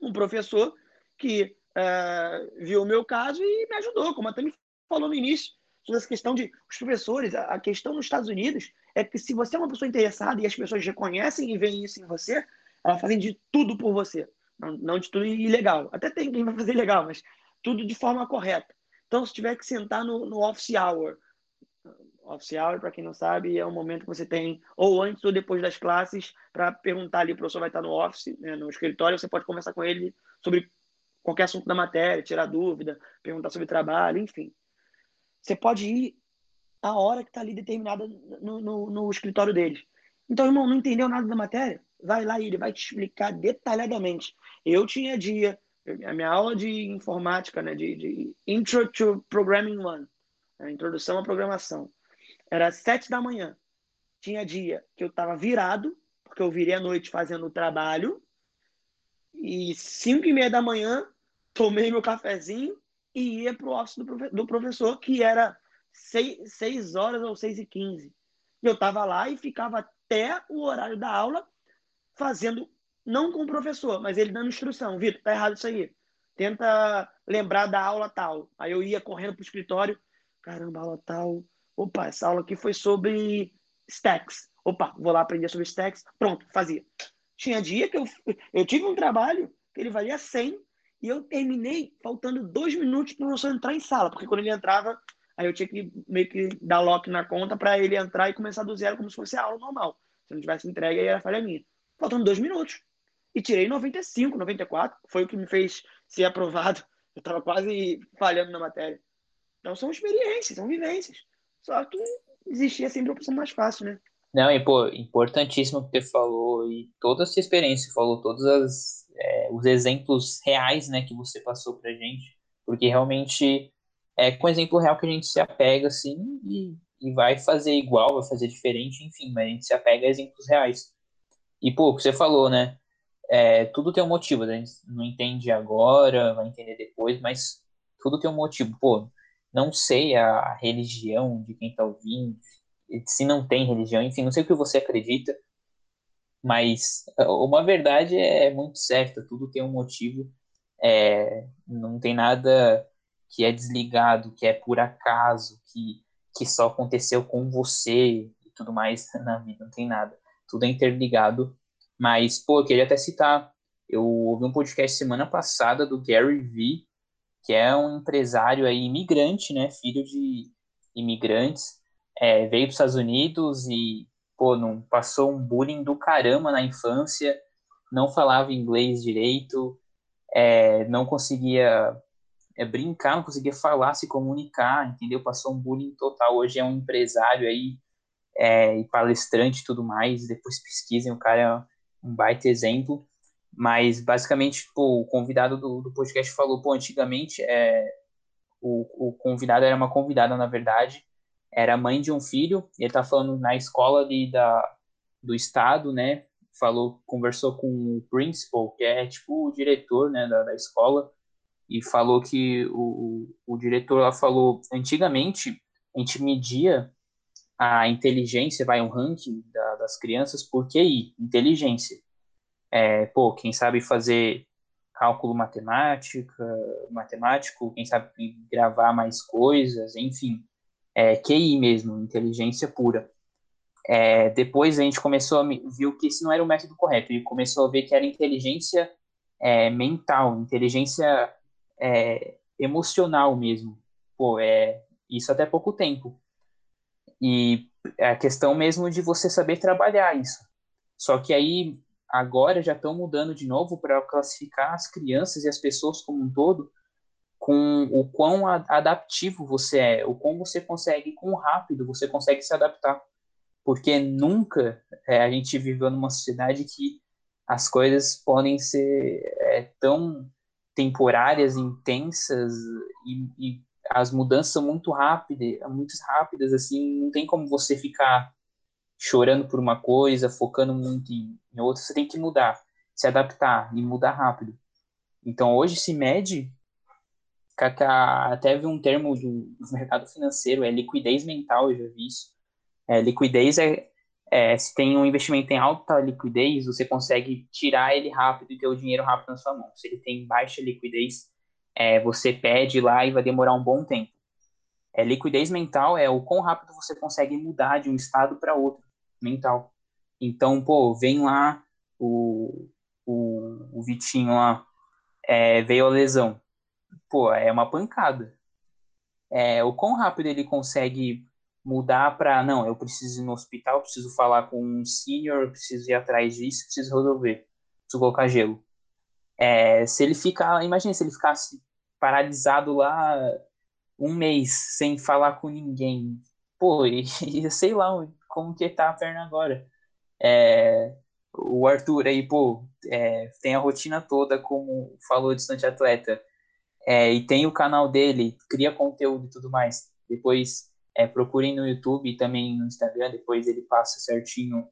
um professor que é, viu o meu caso e me ajudou, como até me falou no início, sobre essa questão de os professores, a, questão nos Estados Unidos é que se você é uma pessoa interessada e as pessoas reconhecem e veem isso em você, elas fazem de tudo por você. Não, não de tudo ilegal. Até tem quem vai fazer legal, mas tudo de forma correta. Então, se tiver que sentar no, no office hour, office hour, para quem não sabe, é um momento que você tem, ou antes ou depois das classes, para perguntar ali, o professor vai estar no office, né, no escritório, você pode conversar com ele sobre qualquer assunto da matéria, tirar dúvida, perguntar sobre trabalho, enfim. Você pode ir a hora que está ali determinada no, no, no, escritório deles. Então, irmão, não entendeu nada da matéria? Vai lá e ele vai te explicar detalhadamente. Eu tinha dia, a minha aula de informática, né, de, de Intro to Programming One, a introdução à programação, era sete da manhã. Tinha dia que eu estava virado, porque eu virei à noite fazendo o trabalho, e cinco e meia da manhã tomei meu cafezinho e ia para o office do, do, professor, que era seis, seis horas ou seis e quinze. Eu estava lá e ficava até o horário da aula fazendo, não com o professor, mas ele dando instrução. Vitor, tá errado isso aí. Tenta lembrar da aula tal. Aí eu ia correndo para o escritório. Caramba, aula tal. Opa, essa aula aqui foi sobre stacks. Opa, vou lá aprender sobre stacks. Pronto, fazia. Tinha dia que eu, eu tive um trabalho que ele valia 100 e eu terminei faltando dois minutos para o professor entrar em sala, porque quando ele entrava, aí eu tinha que meio que dar lock na conta para ele entrar e começar do zero como se fosse a aula normal. Se não tivesse entregue, aí era falha minha. faltando dois minutos. E tirei 95, 94. Foi o que me fez ser aprovado. Eu estava quase falhando na matéria. Então são experiências, são vivências. Só que existia sempre a opção mais fácil, né? Não, e pô, importantíssimo que você falou, e toda essa experiência, falou todos as, é, os exemplos reais, né, que você passou pra gente, porque realmente é com exemplo real que a gente se apega, assim, e, e vai fazer igual, vai fazer diferente, enfim, mas a gente se apega a exemplos reais. E, pô, o que você falou, né, é, tudo tem um motivo, a gente não entende agora, vai entender depois, mas tudo tem um motivo, pô, não sei a religião de quem está ouvindo, se não tem religião, enfim, não sei o que você acredita, mas uma verdade é muito certa, tudo tem um motivo, é, não tem nada que é desligado, que é por acaso, que, que só aconteceu com você e tudo mais na vida, não tem nada, tudo é interligado, mas, pô, eu queria até citar, eu ouvi um podcast semana passada do Gary Vee, que é um empresário aí imigrante, né, filho de imigrantes, é, veio os Estados Unidos e pô, não passou um bullying do caramba na infância, não falava inglês direito, é, não conseguia é, brincar, não conseguia falar, se comunicar, entendeu? Passou um bullying total. Hoje é um empresário aí é, e palestrante e tudo mais. Depois pesquisem, o cara é um baita exemplo. Mas, basicamente, pô, o convidado do, do podcast falou, pô, antigamente é, o, o convidado era uma convidada, na verdade, era mãe de um filho, ele tá falando na escola ali da, do estado, né, falou, conversou com o principal, que é tipo o diretor, né, da, da escola, e falou que o, o, o diretor lá falou, antigamente, a gente media a inteligência, vai um ranking da, das crianças por QI, inteligência. É, pô, quem sabe fazer cálculo matemática, matemático, quem sabe gravar mais coisas, enfim, é, QI mesmo, inteligência pura. É, depois a gente começou a viu que esse não era o método correto e começou a ver que era inteligência é, mental, inteligência é, emocional mesmo. Pô, é isso até pouco tempo. E a questão mesmo de você saber trabalhar isso. Só que aí agora já estão mudando de novo para classificar as crianças e as pessoas como um todo com o quão adaptivo você é, o quão você consegue, quão rápido você consegue se adaptar. Porque nunca é, a gente viveu numa sociedade que as coisas podem ser é, tão temporárias, intensas e, e, as mudanças são muito rápidas, muito rápidas, assim, não tem como você ficar chorando por uma coisa, focando muito em, em outra, você tem que mudar, se adaptar e mudar rápido. Então hoje se mede, até vi um termo do, do mercado financeiro, é liquidez mental, eu já vi isso. É, liquidez é, é, se tem um investimento em alta liquidez, você consegue tirar ele rápido e ter o dinheiro rápido na sua mão. Se ele tem baixa liquidez, é, você pede lá e vai demorar um bom tempo. É, liquidez mental é o quão rápido você consegue mudar de um estado para outro mental. Então, pô, vem lá o, o, o Vitinho lá, é, veio a lesão. Pô, é uma pancada. É, o quão rápido ele consegue mudar para não, eu preciso ir no hospital, preciso falar com um senior, preciso ir atrás disso, preciso resolver, preciso colocar gelo. É, se ele ficar, imagina se ele ficasse paralisado lá um mês sem falar com ninguém, pô, e, sei lá como que tá a perna agora. É, o Arthur aí, pô, é, tem a rotina toda, como falou distante atleta, é, e tem o canal dele, cria conteúdo e tudo mais. Depois é, procurem no YouTube e também no Instagram, depois ele passa certinho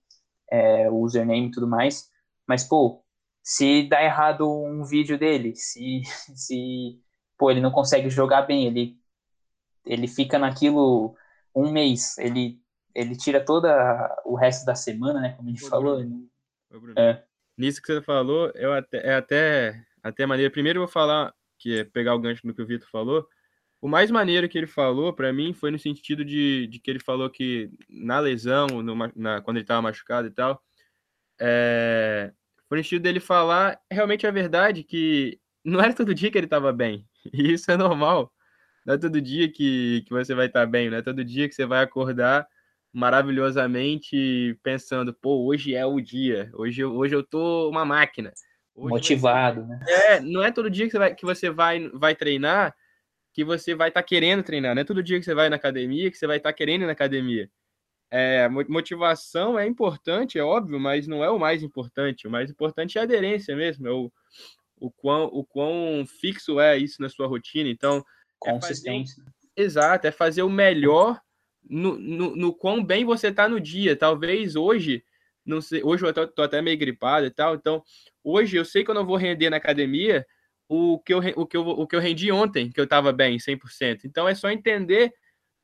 é, o username e tudo mais. Mas, pô, se dá errado um vídeo dele, se, se pô, ele não consegue jogar bem, ele, ele fica naquilo um mês, ele ele tira toda o resto da semana, né? Como gente Ô, falou. Bruno. Ô, Bruno. É. Nisso que você falou, eu até, é até, até maneiro. Primeiro eu vou falar, que é pegar o gancho no que o Vitor falou. O mais maneiro que ele falou para mim foi no sentido de, de que ele falou que na lesão, no, na, quando ele estava machucado e tal, é, foi no sentido dele falar realmente a verdade, que não era todo dia que ele estava bem. E isso é normal. Não é todo dia que, que você vai estar tá bem, não é todo dia que você vai acordar maravilhosamente pensando, pô, hoje é o dia, hoje, hoje eu tô uma máquina. Hoje Motivado, né? É, não é todo dia que você vai, que você vai, vai treinar que você vai estar tá querendo treinar, não é todo dia que você vai na academia que você vai estar tá querendo ir na academia. É, motivação é importante, é óbvio, mas não é o mais importante. O mais importante é a aderência mesmo, é o, o, quão, o quão fixo é isso na sua rotina. Então, consistência. É exato, é fazer o melhor no, no, no quão bem você está no dia. Talvez hoje, não sei, hoje eu tô, tô, até meio gripado e tal, então hoje eu sei que eu não vou render na academia o que eu, o que eu, o que eu rendi ontem, que eu estava bem, 100%. Então é só entender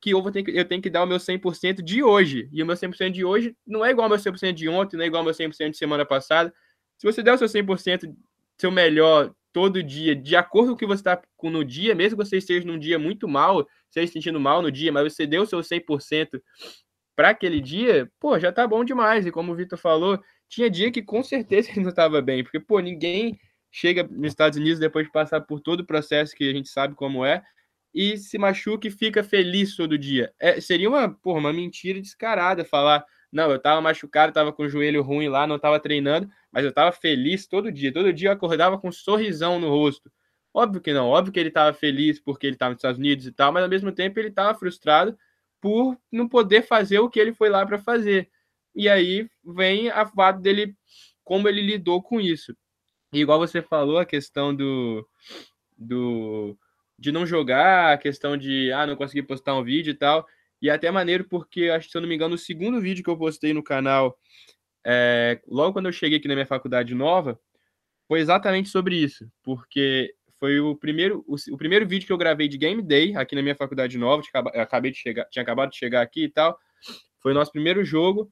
que eu, vou ter que eu tenho que dar o meu 100% de hoje. E o meu 100% de hoje não é igual ao meu 100% de ontem, não é igual ao meu 100% de semana passada. Se você der o seu 100%, seu melhor todo dia, de acordo com o que você está no dia, mesmo que você esteja num dia muito mal, esteja se sentindo mal no dia, mas você deu o seu 100% para aquele dia, pô, já tá bom demais. E como o Vitor falou, tinha dia que com certeza ele não estava bem, porque, pô, ninguém chega nos Estados Unidos depois de passar por todo o processo que a gente sabe como é, e se machuca e fica feliz todo dia. É, seria uma, porra, uma mentira descarada falar, não, eu tava machucado, tava com o joelho ruim lá, não tava treinando, mas eu tava feliz todo dia. Todo dia eu acordava com um sorrisão no rosto. Óbvio que não, óbvio que ele tava feliz porque ele tava nos Estados Unidos e tal, mas ao mesmo tempo ele tava frustrado por não poder fazer o que ele foi lá para fazer. E aí vem a fato dele, como ele lidou com isso. E igual você falou, a questão do, do de não jogar, a questão de ah, não conseguir postar um vídeo e tal. E é até maneiro porque, acho que se eu não me engano, o segundo vídeo que eu postei no canal, é, logo quando eu cheguei aqui na minha faculdade nova, foi exatamente sobre isso. Porque foi o primeiro, o, o primeiro vídeo que eu gravei de Game Day aqui na minha faculdade nova, acabei de chegar, tinha acabado de chegar aqui e tal. Foi o nosso primeiro jogo.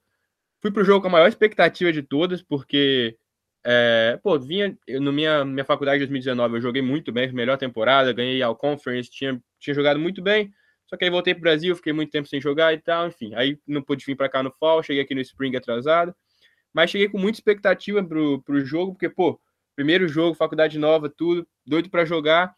Fui pro jogo com a maior expectativa de todas, porque é, pô, vinha no minha, minha faculdade de 2019, eu joguei muito bem, melhor temporada, ganhei ao Conference, tinha, tinha jogado muito bem. Só que aí voltei pro Brasil, fiquei muito tempo sem jogar e tal, enfim. Aí não pude vir para cá no Fall, cheguei aqui no Spring atrasado. Mas cheguei com muita expectativa pro, pro jogo, porque, pô, primeiro jogo, faculdade nova, tudo, doido para jogar.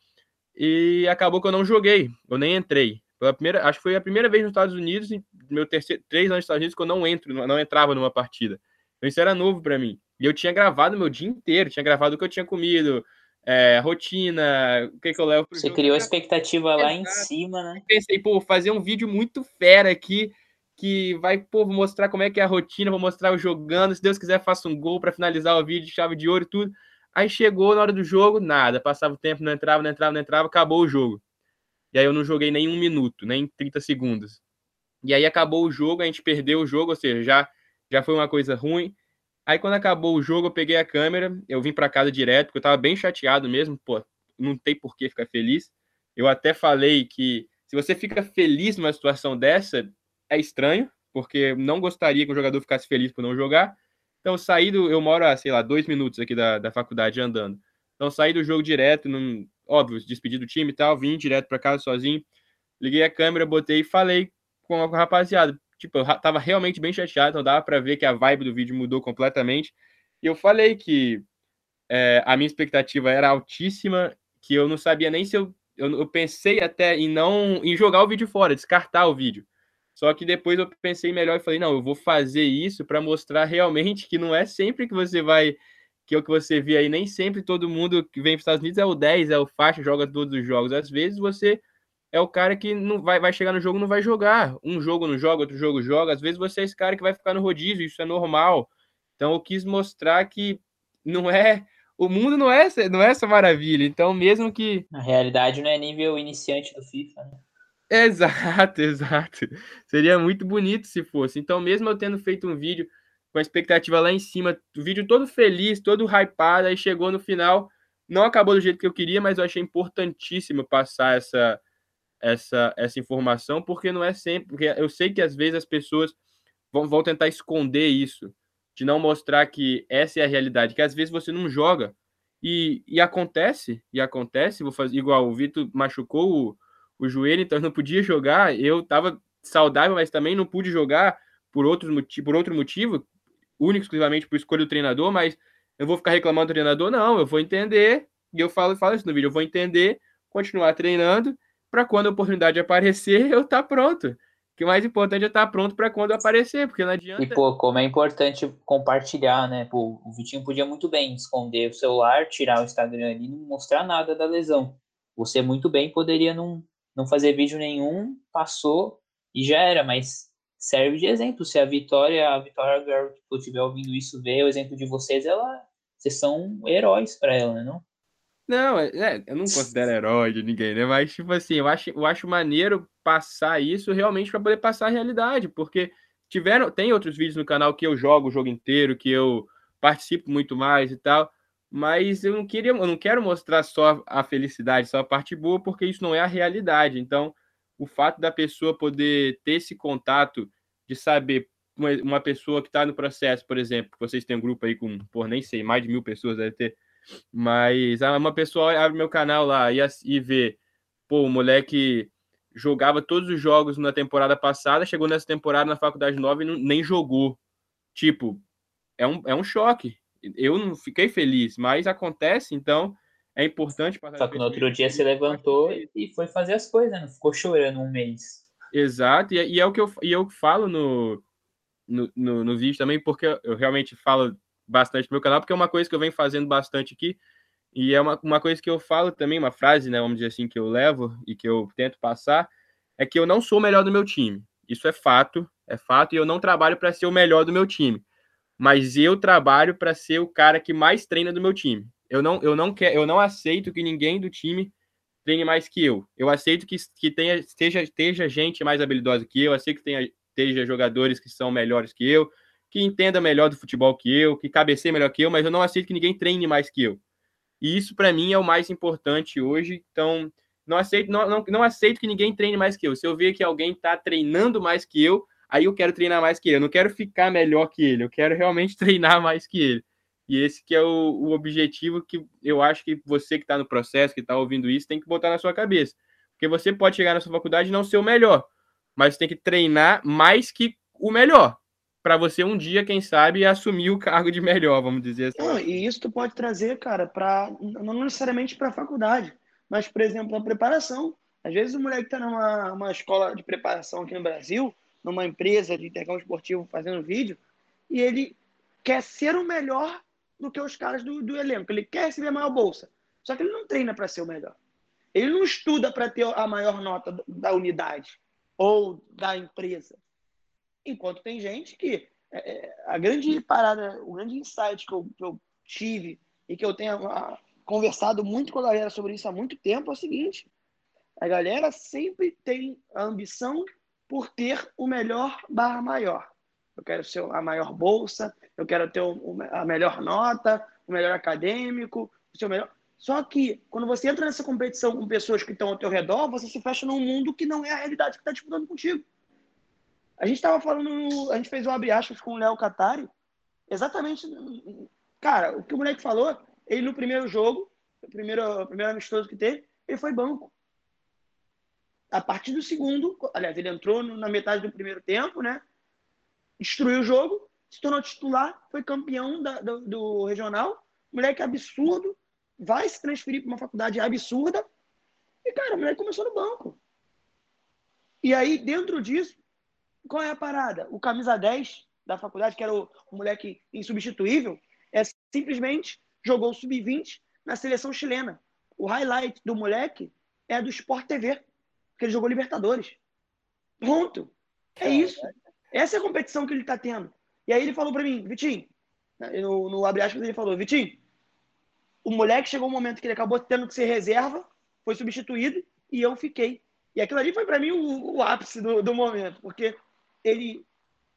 E acabou que eu não joguei, eu nem entrei. Pela primeira, acho que foi a primeira vez nos Estados Unidos, meu terceiro, três anos nos Estados Unidos, que eu não entro, não entrava numa partida. Então isso era novo para mim. E eu tinha gravado meu dia inteiro, tinha gravado o que eu tinha comido, é, rotina, o que, que eu levo pro Você jogo. criou a expectativa lá em cima, né? Pensei, pô, fazer um vídeo muito fera aqui, que vai, pô, mostrar como é que é a rotina, vou mostrar eu jogando, se Deus quiser faço um gol para finalizar o vídeo, chave de ouro e tudo. Aí chegou na hora do jogo, nada, passava o tempo, não entrava, não entrava, não entrava, acabou o jogo. E aí eu não joguei nem um minuto, nem 30 segundos. E aí acabou o jogo, a gente perdeu o jogo, ou seja, já, já foi uma coisa ruim. Aí quando acabou o jogo, eu peguei a câmera, eu vim para casa direto, porque eu tava bem chateado mesmo, pô, não tem por que ficar feliz. Eu até falei que se você fica feliz numa situação dessa, é estranho, porque não gostaria que o jogador ficasse feliz por não jogar. Então, saí do. Eu moro a, sei lá, dois minutos aqui da, da faculdade andando. Então, saí do jogo direto, num, óbvio, despedi do time e tal, vim direto para casa sozinho, liguei a câmera, botei e falei com a rapaziada. Tipo, eu tava realmente bem chateado, então dava para ver que a vibe do vídeo mudou completamente. E eu falei que é, a minha expectativa era altíssima, que eu não sabia nem se eu, eu, eu pensei até em não em jogar o vídeo fora, descartar o vídeo. Só que depois eu pensei melhor e falei, não, eu vou fazer isso para mostrar realmente que não é sempre que você vai que é o que você vê aí, nem sempre todo mundo que vem para os Estados Unidos é o 10, é o faixa, joga todos os jogos. Às vezes você é o cara que não vai, vai chegar no jogo não vai jogar. Um jogo não joga, outro jogo joga. Às vezes você é esse cara que vai ficar no rodízio, isso é normal. Então eu quis mostrar que não é o mundo não é não é essa maravilha. Então mesmo que na realidade não é nível iniciante do FIFA, né? Exato, exato. Seria muito bonito se fosse. Então mesmo eu tendo feito um vídeo com a expectativa lá em cima, o vídeo todo feliz, todo hypado, aí chegou no final, não acabou do jeito que eu queria, mas eu achei importantíssimo passar essa essa, essa informação, porque não é sempre. Porque eu sei que às vezes as pessoas vão, vão tentar esconder isso, de não mostrar que essa é a realidade, que às vezes você não joga. E, e acontece, e acontece, vou fazer igual o Vitor machucou o, o joelho, então não podia jogar. Eu estava saudável, mas também não pude jogar por, outros, por outro motivo, único exclusivamente por escolha do treinador, mas eu vou ficar reclamando do treinador, não, eu vou entender, e eu falo, falo isso no vídeo, eu vou entender, continuar treinando para quando a oportunidade aparecer, eu tá pronto. que o mais importante é estar pronto para quando aparecer, porque não adianta. E, pô, como é importante compartilhar, né? Pô, o Vitinho podia muito bem esconder o celular, tirar o Instagram ali e não mostrar nada da lesão. Você muito bem poderia não, não fazer vídeo nenhum, passou e já era, mas serve de exemplo. Se a Vitória, a Vitória Girl, que estiver ouvindo isso, ver o exemplo de vocês, ela, vocês são heróis para ela, né, não? Não, é, é, eu não considero herói de ninguém, né? Mas, tipo assim, eu acho, eu acho maneiro passar isso realmente para poder passar a realidade, porque tiveram, tem outros vídeos no canal que eu jogo o jogo inteiro, que eu participo muito mais e tal, mas eu não queria, eu não quero mostrar só a felicidade, só a parte boa, porque isso não é a realidade. Então, o fato da pessoa poder ter esse contato de saber uma, uma pessoa que está no processo, por exemplo, vocês têm um grupo aí com, por nem sei, mais de mil pessoas deve ter mas uma pessoa abre meu canal lá e, e vê, pô, o moleque jogava todos os jogos na temporada passada, chegou nessa temporada na faculdade nova e não, nem jogou. Tipo, é um, é um choque. Eu não fiquei feliz, mas acontece, então é importante passar. Só que no outro dia você levantou e foi fazer as coisas, não ficou chorando um mês. Exato, e, é, e é o que eu, e eu falo no, no, no, no vídeo também, porque eu realmente falo bastante no meu canal, porque é uma coisa que eu venho fazendo bastante aqui. E é uma, uma coisa que eu falo também, uma frase, né, vamos dizer assim, que eu levo e que eu tento passar, é que eu não sou o melhor do meu time. Isso é fato, é fato, e eu não trabalho para ser o melhor do meu time. Mas eu trabalho para ser o cara que mais treina do meu time. Eu não, eu não quero, eu não aceito que ninguém do time treine mais que eu. Eu aceito que, que tenha, esteja, esteja gente mais habilidosa que eu, aceito que tenha, esteja jogadores que são melhores que eu, que entenda melhor do futebol que eu, que cabeceie melhor que eu, mas eu não aceito que ninguém treine mais que eu. E isso, para mim, é o mais importante hoje. Então, não aceito, não, não, não aceito que ninguém treine mais que eu. Se eu ver que alguém está treinando mais que eu, aí eu quero treinar mais que ele. Eu não quero ficar melhor que ele, eu quero realmente treinar mais que ele. E esse que é o, o objetivo que eu acho que você que está no processo, que está ouvindo isso, tem que botar na sua cabeça. Porque você pode chegar na sua faculdade e não ser o melhor, mas tem que treinar mais que o melhor para você um dia, quem sabe, assumir o cargo de melhor, vamos dizer assim. Não, e isso tu pode trazer, cara, para não necessariamente para a faculdade, mas, por exemplo, a preparação. Às vezes o moleque está numa uma escola de preparação aqui no Brasil, numa empresa de intercâmbio esportivo fazendo vídeo, e ele quer ser o melhor do que os caras do, do elenco. Ele quer receber a maior bolsa. Só que ele não treina para ser o melhor. Ele não estuda para ter a maior nota da unidade ou da empresa. Enquanto tem gente que é, é, a grande parada, o grande insight que eu, que eu tive e que eu tenho a, conversado muito com a galera sobre isso há muito tempo é o seguinte: a galera sempre tem a ambição por ter o melhor barra maior. Eu quero ser a maior bolsa, eu quero ter a melhor nota, o melhor acadêmico, o seu melhor. Só que quando você entra nessa competição com pessoas que estão ao teu redor, você se fecha num mundo que não é a realidade que está disputando contigo. A gente estava falando, a gente fez o abre aspas com o Léo Catari, exatamente, cara, o que o moleque falou, ele no primeiro jogo, o primeiro, o primeiro amistoso que teve, ele foi banco. A partir do segundo, aliás, ele entrou na metade do primeiro tempo, né? Destruiu o jogo, se tornou titular, foi campeão da, do, do regional, moleque absurdo, vai se transferir para uma faculdade absurda, e, cara, o moleque começou no banco. E aí, dentro disso, qual é a parada? O camisa 10 da faculdade, que era o, o moleque insubstituível, é simplesmente jogou o sub-20 na seleção chilena. O highlight do moleque é do Sport TV, que ele jogou Libertadores. Pronto. É isso. Essa é a competição que ele está tendo. E aí ele falou para mim, Vitinho, no, no abre aspas ele falou, Vitinho, o moleque chegou um momento que ele acabou tendo que ser reserva, foi substituído e eu fiquei. E aquilo ali foi para mim o, o ápice do, do momento, porque ele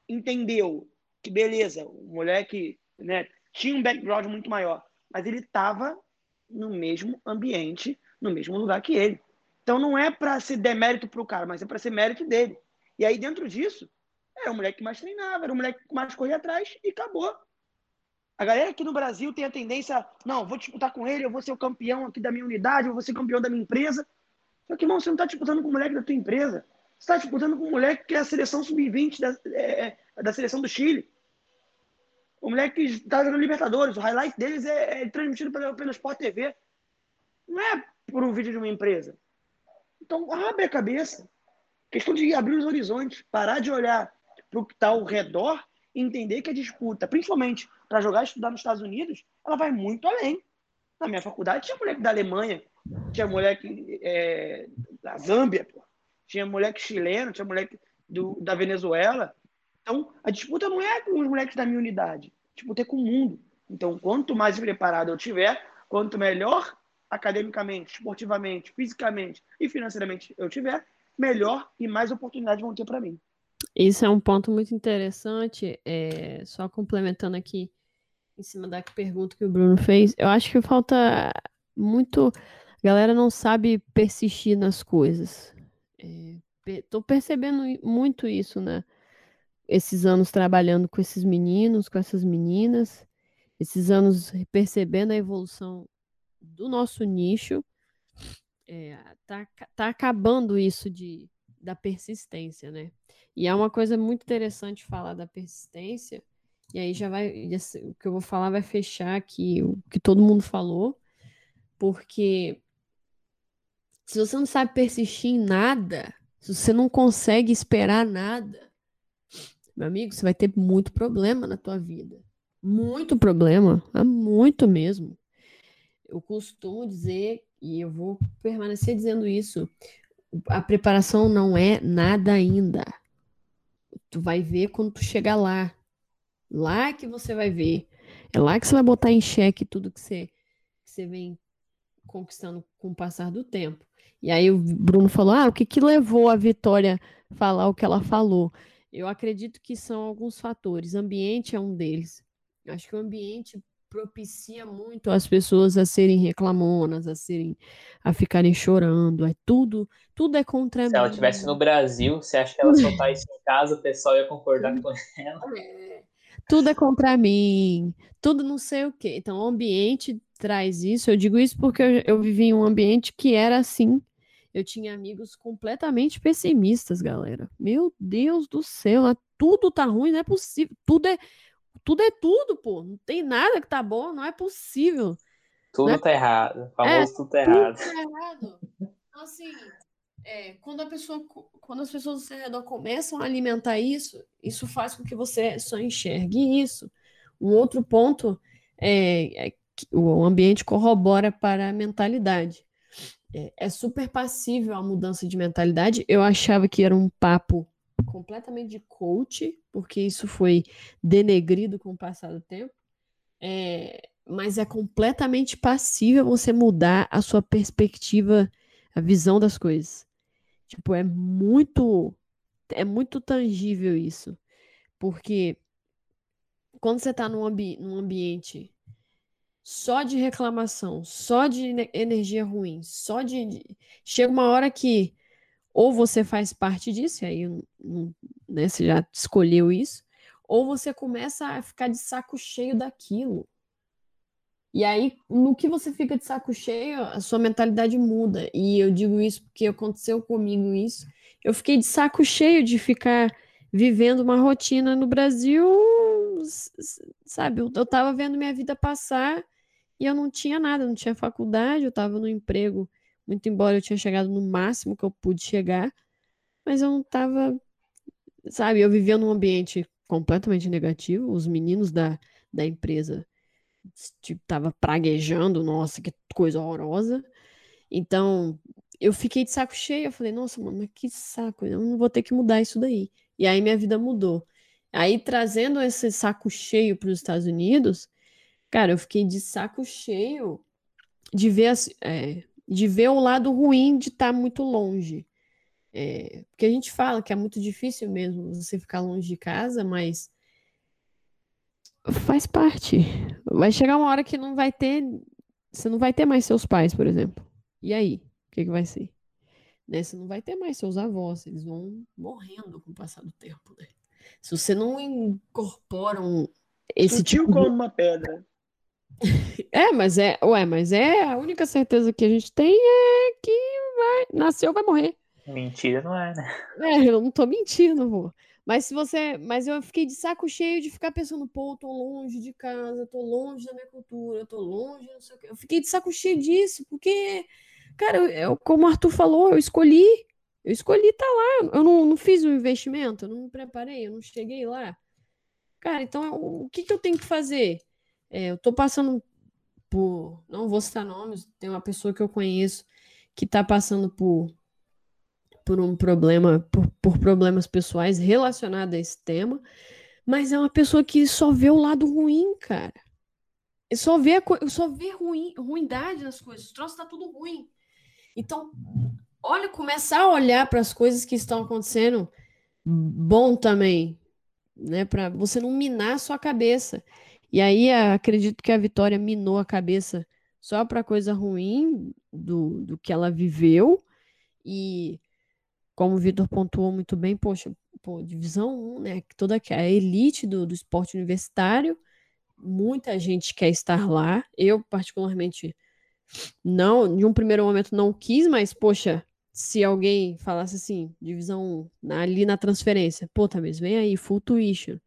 entendeu que, beleza, o moleque né, tinha um background muito maior, mas ele estava no mesmo ambiente, no mesmo lugar que ele. Então não é para ser demérito para o cara, mas é para ser mérito dele. E aí, dentro disso, era o moleque que mais treinava, era o moleque que mais corria atrás e acabou. A galera aqui no Brasil tem a tendência, não, vou disputar com ele, eu vou ser o campeão aqui da minha unidade, eu vou ser campeão da minha empresa. Só que, irmão, você não está disputando com o moleque da tua empresa está disputando com um moleque que é a seleção sub-20 da, é, é, da seleção do Chile. O moleque que está jogando Libertadores. O highlight deles é, é transmitido pelo, pelo Sport TV. Não é por um vídeo de uma empresa. Então, abre a cabeça. Questão de abrir os horizontes, parar de olhar para o que está ao redor e entender que a disputa, principalmente para jogar e estudar nos Estados Unidos, ela vai muito além. Na minha faculdade tinha moleque da Alemanha, tinha moleque é, da Zâmbia, pô. tinha moleque chileno, tinha moleque do, da Venezuela. Então, a disputa não é com os moleques da minha unidade, a disputa é com o mundo. Então, quanto mais preparado eu tiver, quanto melhor academicamente, esportivamente, fisicamente e financeiramente eu tiver, melhor e mais oportunidades vão ter para mim. Isso é um ponto muito interessante. É, só complementando aqui em cima da pergunta que o Bruno fez, eu acho que falta muito. A galera não sabe persistir nas coisas. Estou é, percebendo muito isso, né? Esses anos trabalhando com esses meninos, com essas meninas, esses anos percebendo a evolução do nosso nicho. É, tá, tá acabando isso de, da persistência, né? E é uma coisa muito interessante falar da persistência, e aí já vai, o que eu vou falar vai fechar aqui o que todo mundo falou, porque se você não sabe persistir em nada, se você não consegue esperar nada, meu amigo, você vai ter muito problema na tua vida. Muito problema, muito mesmo. Eu costumo dizer, e eu vou permanecer dizendo isso, a preparação não é nada ainda. Tu vai ver quando tu chegar lá. Lá que você vai ver. É lá que você vai botar em xeque tudo que você, que você vem conquistando com o passar do tempo. E aí o Bruno falou: ah, o que, que levou a Vitória falar o que ela falou? Eu acredito que são alguns fatores. Ambiente é um deles. Acho que o ambiente propicia muito as pessoas a serem reclamonas, a serem a ficarem chorando, é tudo, tudo é contra Se mim. ela estivesse no Brasil, você acha que ela soltar isso em casa, o pessoal ia concordar com ela? É, tudo é contra mim, tudo não sei o quê. Então, o ambiente traz isso. Eu digo isso porque eu, eu vivi em um ambiente que era assim. Eu tinha amigos completamente pessimistas, galera. Meu Deus do céu, tudo tá ruim, não é possível. Tudo é tudo é tudo, pô. Não tem nada que tá bom, não é possível. Tudo é... tá errado. O famoso é, tudo tá errado. Tudo tá errado. Então, assim, é, quando, a pessoa, quando as pessoas ao seu redor começam a alimentar isso, isso faz com que você só enxergue isso. Um outro ponto é, é que o ambiente corrobora para a mentalidade. É, é super passível a mudança de mentalidade. Eu achava que era um papo completamente de coach, porque isso foi denegrido com o passar do tempo. É, mas é completamente passível você mudar a sua perspectiva, a visão das coisas. Tipo, é muito é muito tangível isso. Porque quando você está num, ambi num ambiente só de reclamação, só de energia ruim, só de. Chega uma hora que ou você faz parte disso, e aí né, você já escolheu isso, ou você começa a ficar de saco cheio daquilo. E aí, no que você fica de saco cheio, a sua mentalidade muda. E eu digo isso porque aconteceu comigo isso. Eu fiquei de saco cheio de ficar vivendo uma rotina no Brasil, sabe? Eu, tava vendo minha vida passar e eu não tinha nada, não tinha faculdade, eu tava no emprego muito embora eu tinha chegado no máximo que eu pude chegar, mas eu não tava, sabe, eu vivia num ambiente completamente negativo, os meninos da, da empresa tipo, tava praguejando, nossa, que coisa horrorosa. Então, eu fiquei de saco cheio, eu falei, nossa, mano, que saco, eu não vou ter que mudar isso daí. E aí minha vida mudou. Aí trazendo esse saco cheio para os Estados Unidos, cara, eu fiquei de saco cheio de ver as, é, de ver o lado ruim de estar tá muito longe. É, porque a gente fala que é muito difícil mesmo você ficar longe de casa, mas faz parte. Vai chegar uma hora que não vai ter. Você não vai ter mais seus pais, por exemplo. E aí? O que, que vai ser? Né? Você não vai ter mais seus avós, eles vão morrendo com o passar do tempo, né? Se você não incorpora um, esse Sutil tipo como uma pedra. É, mas é, ué, mas é a única certeza que a gente tem é que vai, nasceu, vai morrer. Mentira não é, né? É, eu não tô mentindo, pô. Mas se você, mas eu fiquei de saco cheio de ficar pensando, pô, tô longe de casa, tô longe da minha cultura, tô longe, não sei o quê. Eu fiquei de saco cheio disso, porque, cara, eu, como o Arthur falou, eu escolhi, Eu escolhi estar tá lá. Eu não, não fiz um investimento, eu não me preparei, eu não cheguei lá. Cara, então o que, que eu tenho que fazer? É, eu estou passando por. Não vou citar nomes, tem uma pessoa que eu conheço que está passando por, por um problema, por, por problemas pessoais relacionados a esse tema, mas é uma pessoa que só vê o lado ruim, cara. Só vê, só vê ruim, ruindade nas coisas. O troço tá tudo ruim. Então, olha, começar a olhar para as coisas que estão acontecendo bom também, né? Para você não minar a sua cabeça. E aí acredito que a Vitória minou a cabeça só para coisa ruim do, do que ela viveu. E como o Vitor pontuou muito bem, poxa, pô, divisão 1, né? Toda a elite do, do esporte universitário, muita gente quer estar lá. Eu, particularmente, não, de um primeiro momento não quis, mas, poxa, se alguém falasse assim, divisão 1, ali na transferência, pô, Tamires, vem aí, full tuition.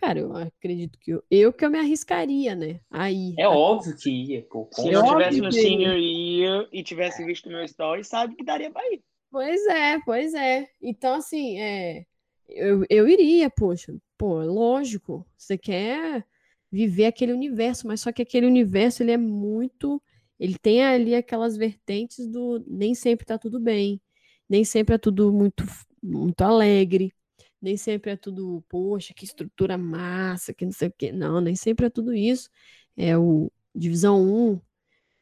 Cara, eu acredito que eu, eu que eu me arriscaria, né? Aí. É óbvio que ia, pô. Se eu estivesse no senior year e tivesse visto meu story, sabe que daria pra ir. Pois é, pois é. Então, assim, é, eu, eu iria, poxa. Pô, lógico. Você quer viver aquele universo, mas só que aquele universo, ele é muito ele tem ali aquelas vertentes do nem sempre tá tudo bem, nem sempre é tudo muito, muito alegre, nem sempre é tudo, poxa, que estrutura massa, que não sei o quê. Não, nem sempre é tudo isso. É o divisão 1,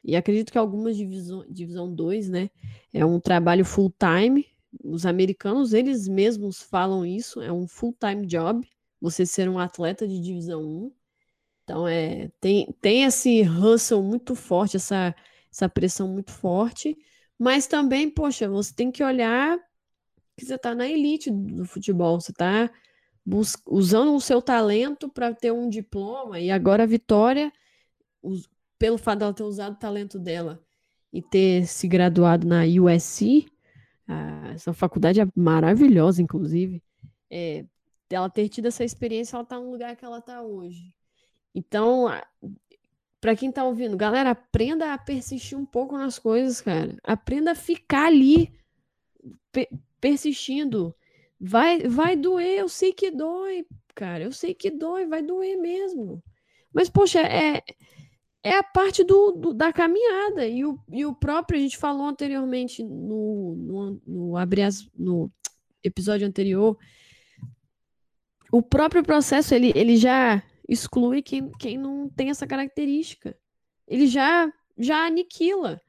e acredito que algumas divisão, divisão 2, né, é um trabalho full time. Os americanos, eles mesmos falam isso, é um full time job, você ser um atleta de divisão 1. Então, é, tem, tem esse hustle muito forte, essa, essa pressão muito forte, mas também, poxa, você tem que olhar que você está na elite do futebol, você está usando o seu talento para ter um diploma, e agora a Vitória, pelo fato dela ter usado o talento dela e ter se graduado na USC, essa faculdade é maravilhosa, inclusive, é, ela ter tido essa experiência, ela está no lugar que ela está hoje. Então, para quem tá ouvindo, galera, aprenda a persistir um pouco nas coisas, cara. Aprenda a ficar ali persistindo. Vai, vai doer, eu sei que dói, cara. Eu sei que dói, vai doer mesmo. Mas, poxa, é, é a parte do, do, da caminhada. E o, e o próprio, a gente falou anteriormente no, no, no, as, no episódio anterior, o próprio processo, ele, ele já exclui quem, quem não tem essa característica. Ele já, já aniquila.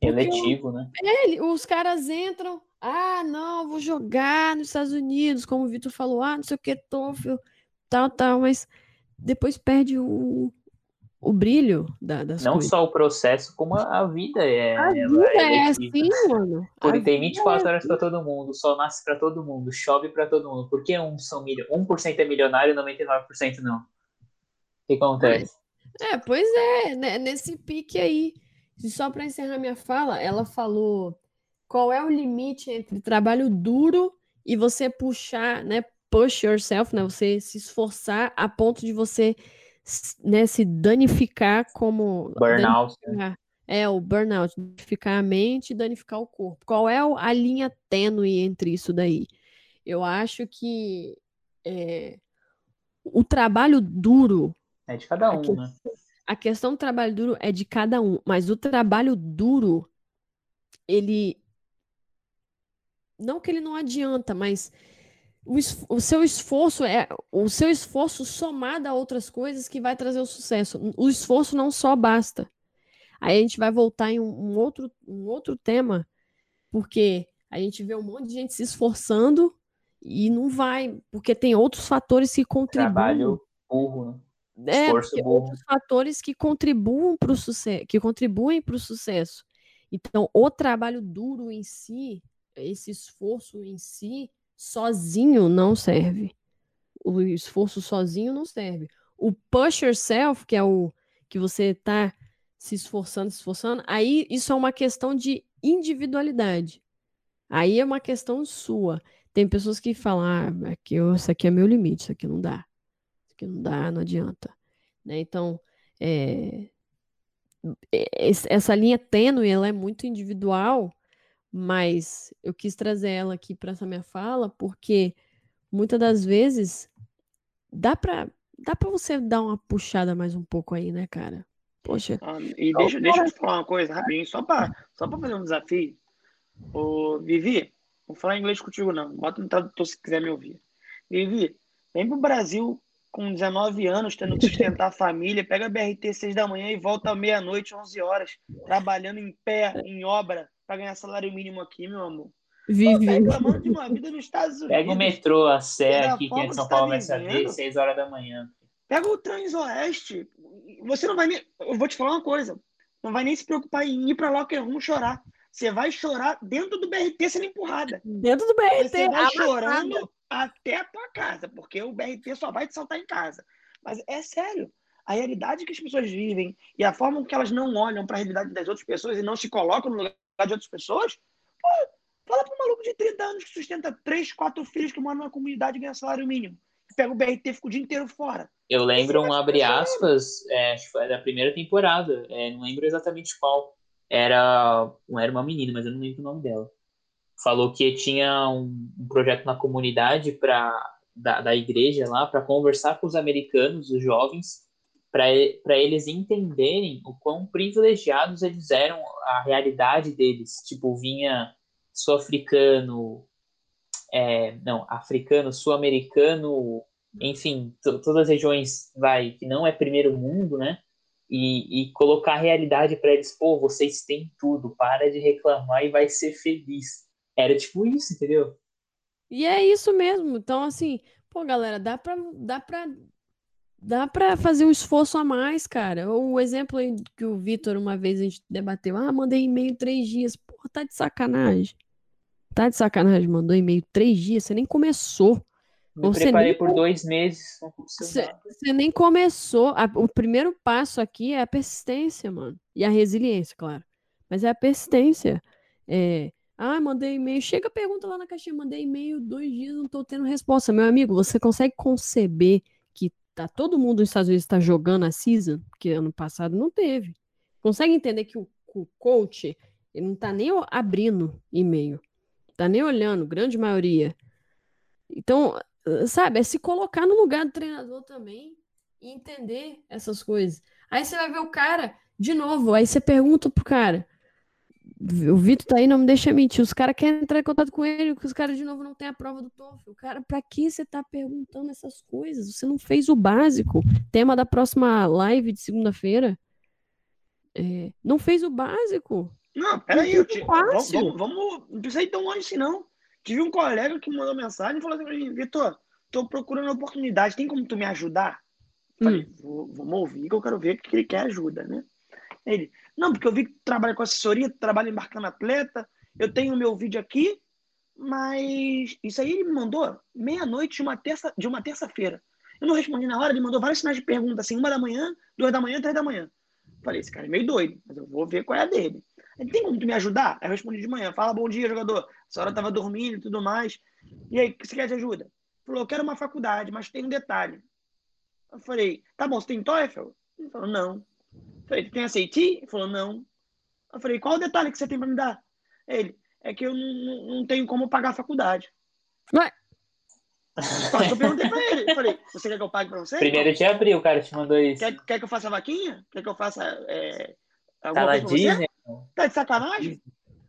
Eletivo, né? É, os caras entram, ah, não, vou jogar nos Estados Unidos, como o Vitor falou, ah, não sei o que, TOEFL, tal, tal, mas depois perde o, o brilho da, das Não coisas. só o processo, como a, a vida é. A vida é, é assim, mano. Porque tem 24 é horas para todo mundo, o sol nasce para todo mundo, chove para todo mundo. Por que um são milho... 1% é milionário e 99% não? que acontece? É, pois é, né, nesse pique aí. Só para encerrar minha fala, ela falou qual é o limite entre trabalho duro e você puxar, né, push yourself, né, você se esforçar a ponto de você né, se danificar como burnout. Né? Danificar, é, o burnout, danificar a mente e danificar o corpo. Qual é a linha tênue entre isso daí? Eu acho que é, o trabalho duro é de cada um, a né? A questão do trabalho duro é de cada um, mas o trabalho duro, ele. Não que ele não adianta, mas o, o, seu esforço é o seu esforço somado a outras coisas que vai trazer o sucesso. O esforço não só basta. Aí a gente vai voltar em um, um outro, um outro tema, porque a gente vê um monte de gente se esforçando e não vai, porque tem outros fatores que contribuem. Trabalho burro, né? É, outros fatores que contribuem para o sucesso, que contribuem para o sucesso. Então, o trabalho duro em si, esse esforço em si, sozinho não serve. O esforço sozinho não serve. O push yourself, que é o que você está se esforçando, se esforçando, aí isso é uma questão de individualidade. Aí é uma questão sua. Tem pessoas que falam, ah, aqui, isso aqui é meu limite, isso aqui não dá que não dá, não adianta. Né? Então, é, essa linha tênue ela é muito individual, Mas eu quis trazer ela aqui para essa minha fala porque muitas das vezes dá para dá para você dar uma puxada mais um pouco aí, né, cara? Poxa. Ah, e deixa, deixa eu te falar uma coisa rapidinho, só para só fazer um desafio. Ô, Vivi, vou falar inglês contigo não. Bota no tradutor se quiser me ouvir. Vivi, vem pro Brasil com 19 anos, tendo que sustentar a família, pega a BRT 6 da manhã e volta meia-noite, 11 horas, trabalhando em pé, em obra, para ganhar salário mínimo aqui, meu amor. Vive. Tá reclamando de uma vida nos Estados Unidos. Pega o metrô, a Sé aqui, que é de São tá Paulo vai saber, vivendo. 6 horas da manhã. Pega o Transoeste. Você não vai nem. Eu vou te falar uma coisa. Não vai nem se preocupar em ir para locker room chorar. Você vai chorar dentro do BRT sendo empurrada. Dentro do BRT. Você vai amassada. chorando até a tua casa, porque o BRT só vai te saltar em casa. Mas é sério. A realidade que as pessoas vivem e a forma que elas não olham para a realidade das outras pessoas e não se colocam no lugar de outras pessoas, pô, fala para um maluco de 30 anos que sustenta três, quatro filhos que moram numa comunidade e ganha salário mínimo. Pega o BRT e fica o dia inteiro fora. Eu lembro um é abre brasileiro. aspas, é, acho que foi da primeira temporada, é, não lembro exatamente qual. Era, era uma menina, mas eu não lembro o nome dela. Falou que tinha um, um projeto na comunidade pra, da, da igreja lá para conversar com os americanos, os jovens, para eles entenderem o quão privilegiados eles eram, a realidade deles. Tipo, vinha sul-africano, é, não, africano, sul-americano, enfim, to- todas as regiões, vai, que não é primeiro mundo, né? E, e colocar a realidade para eles, pô, vocês têm tudo, para de reclamar e vai ser feliz. Era tipo isso, entendeu? E é isso mesmo. Então, assim, pô, galera, dá pra, dá pra, dá pra fazer um esforço a mais, cara. O exemplo que o Vitor, uma vez a gente debateu, ah, mandei e-mail três dias. Pô, tá de sacanagem. Tá de sacanagem, mandou e-mail três dias, você nem começou. Me Você preparei nem- por dois meses, Você você nem começou. O primeiro passo aqui é a persistência, mano. E a resiliência, claro. Mas é a persistência. É, ah, mandei e-mail. Chega, pergunta lá na caixinha. Mandei e-mail dois dias, não tô tendo resposta. Meu amigo, você consegue conceber que tá todo mundo nos Estados Unidos está jogando a season? Que ano passado não teve. Consegue entender que o, o coach ele não tá nem abrindo e-mail. Tá nem olhando, grande maioria. Então, sabe, é se colocar no lugar do treinador também e entender essas coisas. Aí você vai ver o cara, de novo, aí você pergunta pro cara, o Vitor tá aí, não me deixa mentir, os caras querem entrar em contato com ele, porque os caras de novo não têm a prova do TOEFL. O cara, pra que você tá perguntando essas coisas? Você não fez o básico. Tema da próxima live de segunda-feira. É, não fez o básico. Não, peraí, eu te, vamos, vamos, vamos- não precisa ir tão longe assim, não. Tive um colega que mandou mensagem e falou assim pra mim, Vitor, tô procurando oportunidade, tem como tu me ajudar? Falei, vou, vamos ouvir que eu quero ver porque ele quer ajuda, né? Ele, não, porque eu vi que tu trabalha com assessoria, tu trabalha embarcando atleta, eu tenho o meu vídeo aqui, mas isso aí ele me mandou meia-noite de uma terça, de uma terça-feira. Eu não respondi na hora, ele mandou vários sinais de pergunta, assim, uma da manhã, duas da manhã, três da manhã. Falei, esse cara é meio doido, mas eu vou ver qual é a dele. Ele tem como tu me ajudar? Aí eu respondi de manhã, fala bom dia, jogador. Essa hora tava dormindo e tudo mais. E aí, o que você quer de ajuda? Falou, eu quero uma faculdade, mas tem um detalhe. Eu falei, tá bom, você tem TOEFL? Ele falou, não. Eu falei, tem SAT? Ele falou, não. Eu falei, qual o detalhe que você tem pra me dar? Ele, é que eu não, não, tenho como pagar a faculdade. Ué? Só que eu perguntei pra ele. Eu falei, você quer que eu pague pra você? Primeiro de abril, o cara te mandou isso. Quer, quer que eu faça vaquinha? Quer que eu faça é, Tá alguma na coisa? Disney? Tá de sacanagem?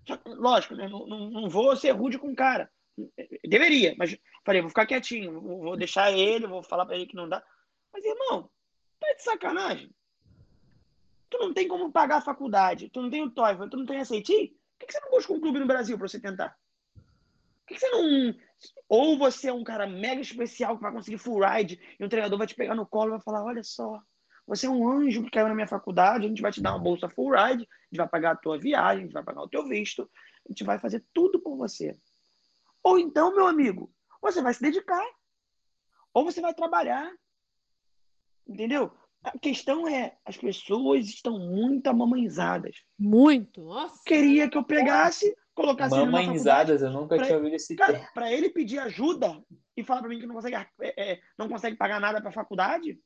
Só- Lógico, né? Não, não, não vou ser rude com o cara. Deveria, mas falei, vou ficar quietinho, vou, vou deixar ele, vou falar pra ele que não dá. Mas, irmão, tá de sacanagem? Tu não tem como pagar a faculdade, tu não tem o TOEFL, tu não tem SAT? Por que, que você não busca um clube no Brasil pra você tentar? Por que, que você não. Ou você é um cara mega especial que vai conseguir full ride e um treinador vai te pegar no colo e vai falar: olha só, você é um anjo que caiu na minha faculdade, a gente vai te dar uma bolsa full ride, a gente vai pagar a tua viagem, a gente vai pagar o teu visto, a gente vai fazer tudo por você. Ou então, meu amigo, você vai se dedicar. Ou você vai trabalhar. Entendeu? A questão é, as pessoas estão muito amamãezadas. Muito. Nossa. Queria que eu pegasse, colocasse Mamãezadas, eu nunca pra- tinha ouvido esse Cara, termo. para ele pedir ajuda e falar para mim que não consegue, é, é, não consegue pagar nada para a faculdade,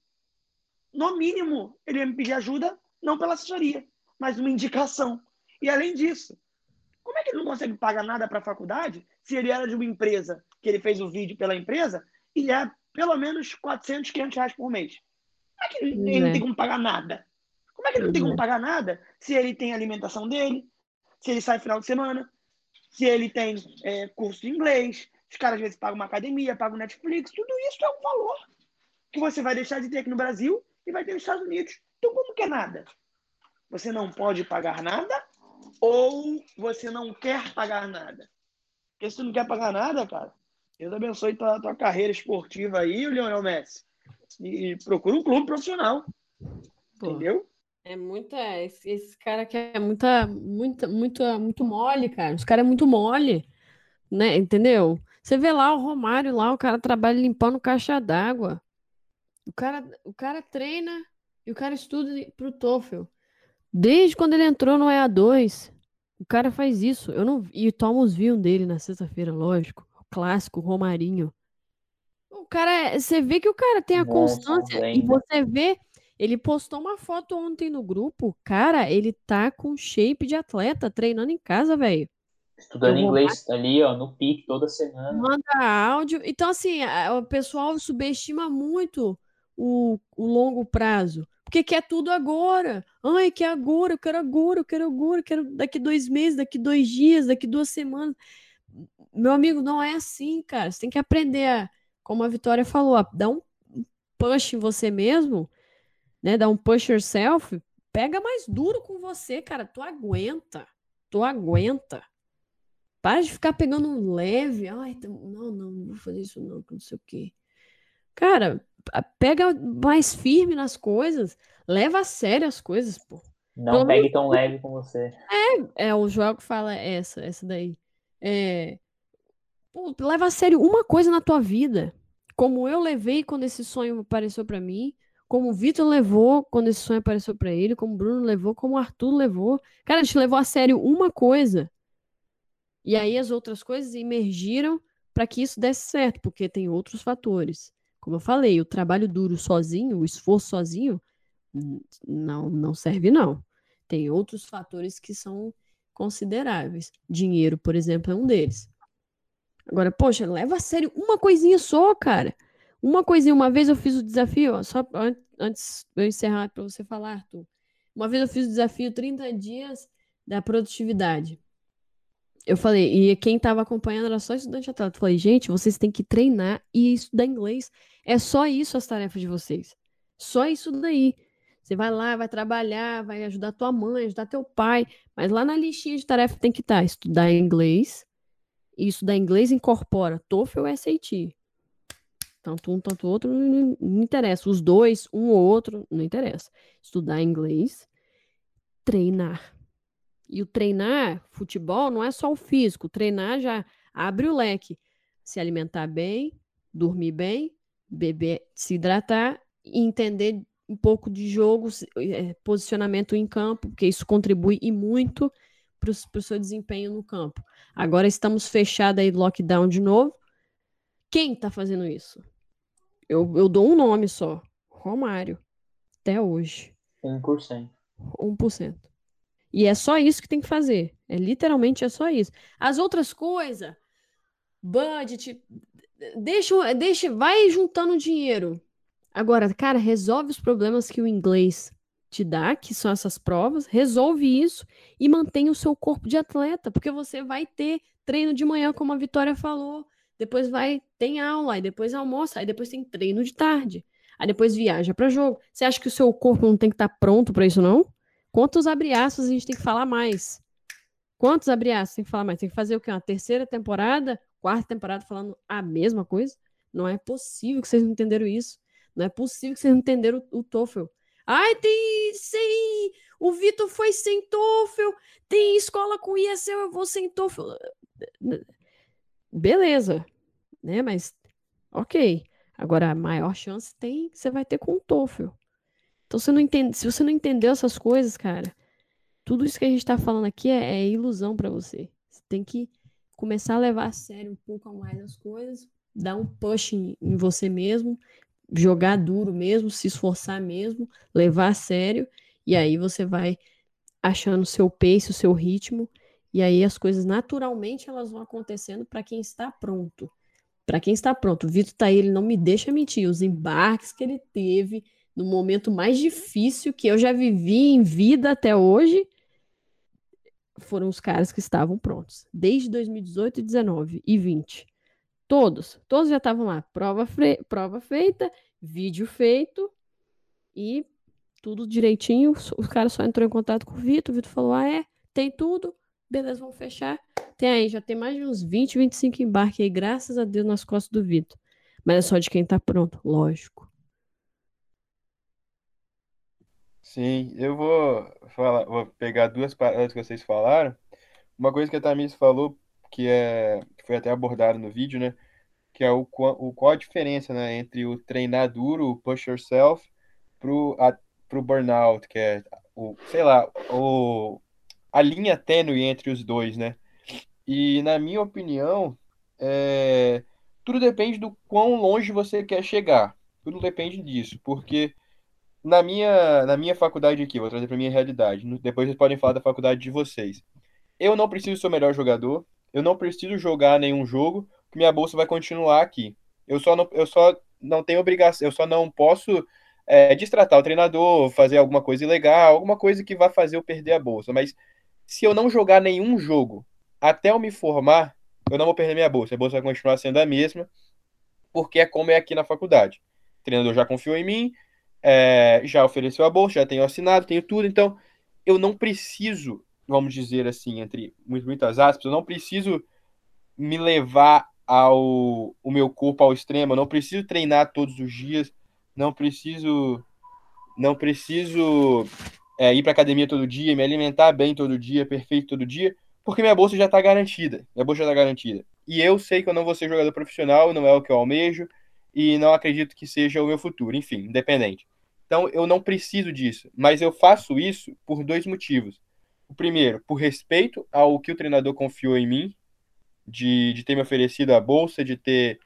no mínimo, ele ia me pedir ajuda, não pela assessoria, mas uma indicação. E além disso, Como é que ele não consegue pagar nada para a faculdade se ele era de uma empresa, que ele fez o vídeo pela empresa, e é pelo menos 400, 500 reais por mês? Como é que ele, não É. tem como pagar nada? Como é que ele não tem como É. pagar nada se ele tem a alimentação dele, se ele sai final de semana, se ele tem é, curso de inglês, os caras às vezes pagam uma academia, pagam Netflix, tudo isso é um valor que você vai deixar de ter aqui no Brasil e vai ter nos Estados Unidos. Então, como que é nada? Você não pode pagar nada ou você não quer pagar nada? Porque se tu não quer pagar nada, cara, Deus abençoe tua, tua carreira esportiva aí, o Lionel Messi. E, e procura um clube profissional, Pô, entendeu? é muita. Esse, esse cara aqui é muita, muita, muita, muito mole, cara. Os caras é muito mole, né? Entendeu? Você vê lá o Romário lá, o cara trabalha limpando caixa d'água. O cara, o cara treina e o cara estuda pro TOEFL. Desde quando ele entrou no EA2, o cara faz isso. Eu não e Thomas viu um dele na sexta-feira, lógico. O clássico Romarinho. O cara, é- você vê que o cara tem a Nossa, constância e você vê, ele postou uma foto ontem no grupo. Cara, ele tá com shape de atleta, treinando em casa, velho. Estudando Eu vou inglês ali, ó, no pique toda semana. Manda áudio. Então, assim, o pessoal subestima muito o, o longo prazo. Porque quer tudo agora. Ai, quer agora, eu quero agora, eu quero agora, eu quero daqui dois meses, daqui dois dias, daqui duas semanas. Meu amigo, não é assim, cara. Você tem que aprender a, como a Vitória falou, dar um push em você mesmo, né? Dar um push yourself. Pega mais duro com você, cara. Tu aguenta. Tu aguenta. Para de ficar pegando um leve. Ai, não, não, não vou fazer isso não, que não sei o quê. Cara, pega mais firme nas coisas. Leva a sério as coisas, pô. Não Pelo pegue tão leve com você. É, o Joel que fala essa, essa daí. É, pô, leva a sério uma coisa na tua vida. Como eu levei quando esse sonho apareceu pra mim, como o Vitor levou quando esse sonho apareceu pra ele, como o Bruno levou, como o Arthur levou. Cara, a gente levou a sério uma coisa. E aí as outras coisas emergiram para que isso desse certo, porque tem outros fatores. Como eu falei, o trabalho duro sozinho, o esforço sozinho, não, não serve, não. Tem outros fatores que são consideráveis. Dinheiro, por exemplo, é um deles. Agora, poxa, leva a sério uma coisinha só, cara. Uma coisinha. Uma vez eu fiz o desafio, ó, só an- antes de eu encerrar para você falar, Arthur. Uma vez eu fiz o desafio 30 dias da produtividade. Eu falei, e quem estava acompanhando era só estudante atleta. Eu falei, gente, vocês têm que treinar e estudar inglês. É só isso as tarefas de vocês. Só isso daí. Você vai lá, vai trabalhar, vai ajudar tua mãe, ajudar teu pai. Mas lá na listinha de tarefa tem que estar estudar inglês. E estudar inglês incorpora TOEFL ou SAT. Tanto um, tanto outro, não, não interessa. Os dois, um ou outro, não interessa. Estudar inglês, treinar. E o treinar, futebol, não é só o físico. Treinar já abre o leque. Se alimentar bem, dormir bem, beber, se hidratar e entender um pouco de jogo, eh, posicionamento em campo, porque isso contribui e muito para o seu desempenho no campo. Agora estamos fechados aí, lockdown de novo. Quem está fazendo isso? Eu, eu dou um nome só: Romário. Até hoje. 1%. 1%. E é só isso que tem que fazer. É literalmente é só isso. As outras coisas, budget, deixa, deixa, vai juntando dinheiro. Agora, cara, resolve os problemas que o inglês te dá, que são essas provas, resolve isso e mantém o seu corpo de atleta, porque você vai ter treino de manhã, como a Vitória falou, depois vai tem aula, aí depois almoça, aí depois tem treino de tarde, aí depois viaja para jogo. Você acha que o seu corpo não tem que estar pronto para isso não? Quantos abriaços a gente tem que falar mais? Quantos abriaços tem que falar mais? Tem que fazer o quê? Uma terceira temporada, quarta temporada falando a mesma coisa? Não é possível que vocês não entenderam isso. Não é possível que vocês não entenderam o, o TOEFL. Ai, tem sem. O Vitor foi sem TOEFL. Tem escola com ISL, eu vou sem TOEFL. Beleza, né? Mas, ok. Agora, a maior chance tem você vai ter com o TOEFL. Então, você não entende, se você não entendeu essas coisas, cara, tudo isso que a gente tá falando aqui é, é ilusão para você. Você tem que começar a levar a sério um pouco mais as coisas, dar um push em, em você mesmo, jogar duro mesmo, se esforçar mesmo, levar a sério, e aí você vai achando o seu pace, o seu ritmo E aí as coisas naturalmente elas vão acontecendo para quem está pronto. Para quem está pronto. O Vitor tá aí, ele não me deixa mentir. Os embarques que ele teve no momento mais difícil que eu já vivi em vida até hoje foram os caras que estavam prontos. Desde 2018, 19 e 20. Todos, todos já estavam lá. Prova, prova feita, vídeo feito e tudo direitinho. O cara só entrou em contato com o Vitor. O Vitor falou: Ah, é? Tem tudo? Beleza, vamos fechar. Tem aí, já tem mais de uns 20, 25 embarques aí, graças a Deus, nas costas do Vitor. Mas é só de quem tá pronto, lógico. Sim, eu vou falar, vou pegar duas paradas que vocês falaram. Uma coisa que a Tamis falou, que é que foi até abordado no vídeo, né? Que é o, o qual a diferença, né, entre o treinar duro, o push yourself, pro, a, pro burnout, que é o, sei lá, o, a linha tênue entre os dois, né? E na minha opinião, é, tudo depende do quão longe você quer chegar. Tudo depende disso, porque na minha, na minha faculdade aqui, vou trazer para minha realidade. Depois vocês podem falar da faculdade de vocês. Eu não preciso ser o melhor jogador, eu não preciso jogar nenhum jogo, que minha bolsa vai continuar aqui. Eu só não, eu só não tenho obrigação, eu só não posso é, distratar o treinador, fazer alguma coisa ilegal, alguma coisa que vá fazer eu perder a bolsa. Mas se eu não jogar nenhum jogo até eu me formar, eu não vou perder minha bolsa. A bolsa vai continuar sendo a mesma, porque é como é aqui na faculdade. O treinador já confiou em mim, é, já ofereceu a bolsa, já tenho assinado, tenho tudo, então eu não preciso, vamos dizer assim, entre muitas aspas, eu não preciso me levar ao o meu corpo ao extremo, eu não preciso treinar todos os dias, não preciso não preciso é, ir para academia todo dia, me alimentar bem todo dia, perfeito todo dia, porque minha bolsa já está garantida. Minha bolsa já está garantida. E eu sei que eu não vou ser jogador profissional, não é o que eu almejo, e não acredito que seja o meu futuro, enfim, independente. Então eu não preciso disso, mas eu faço isso por dois motivos. O primeiro, por respeito ao que o treinador confiou em mim, de, de ter me oferecido a bolsa, de ter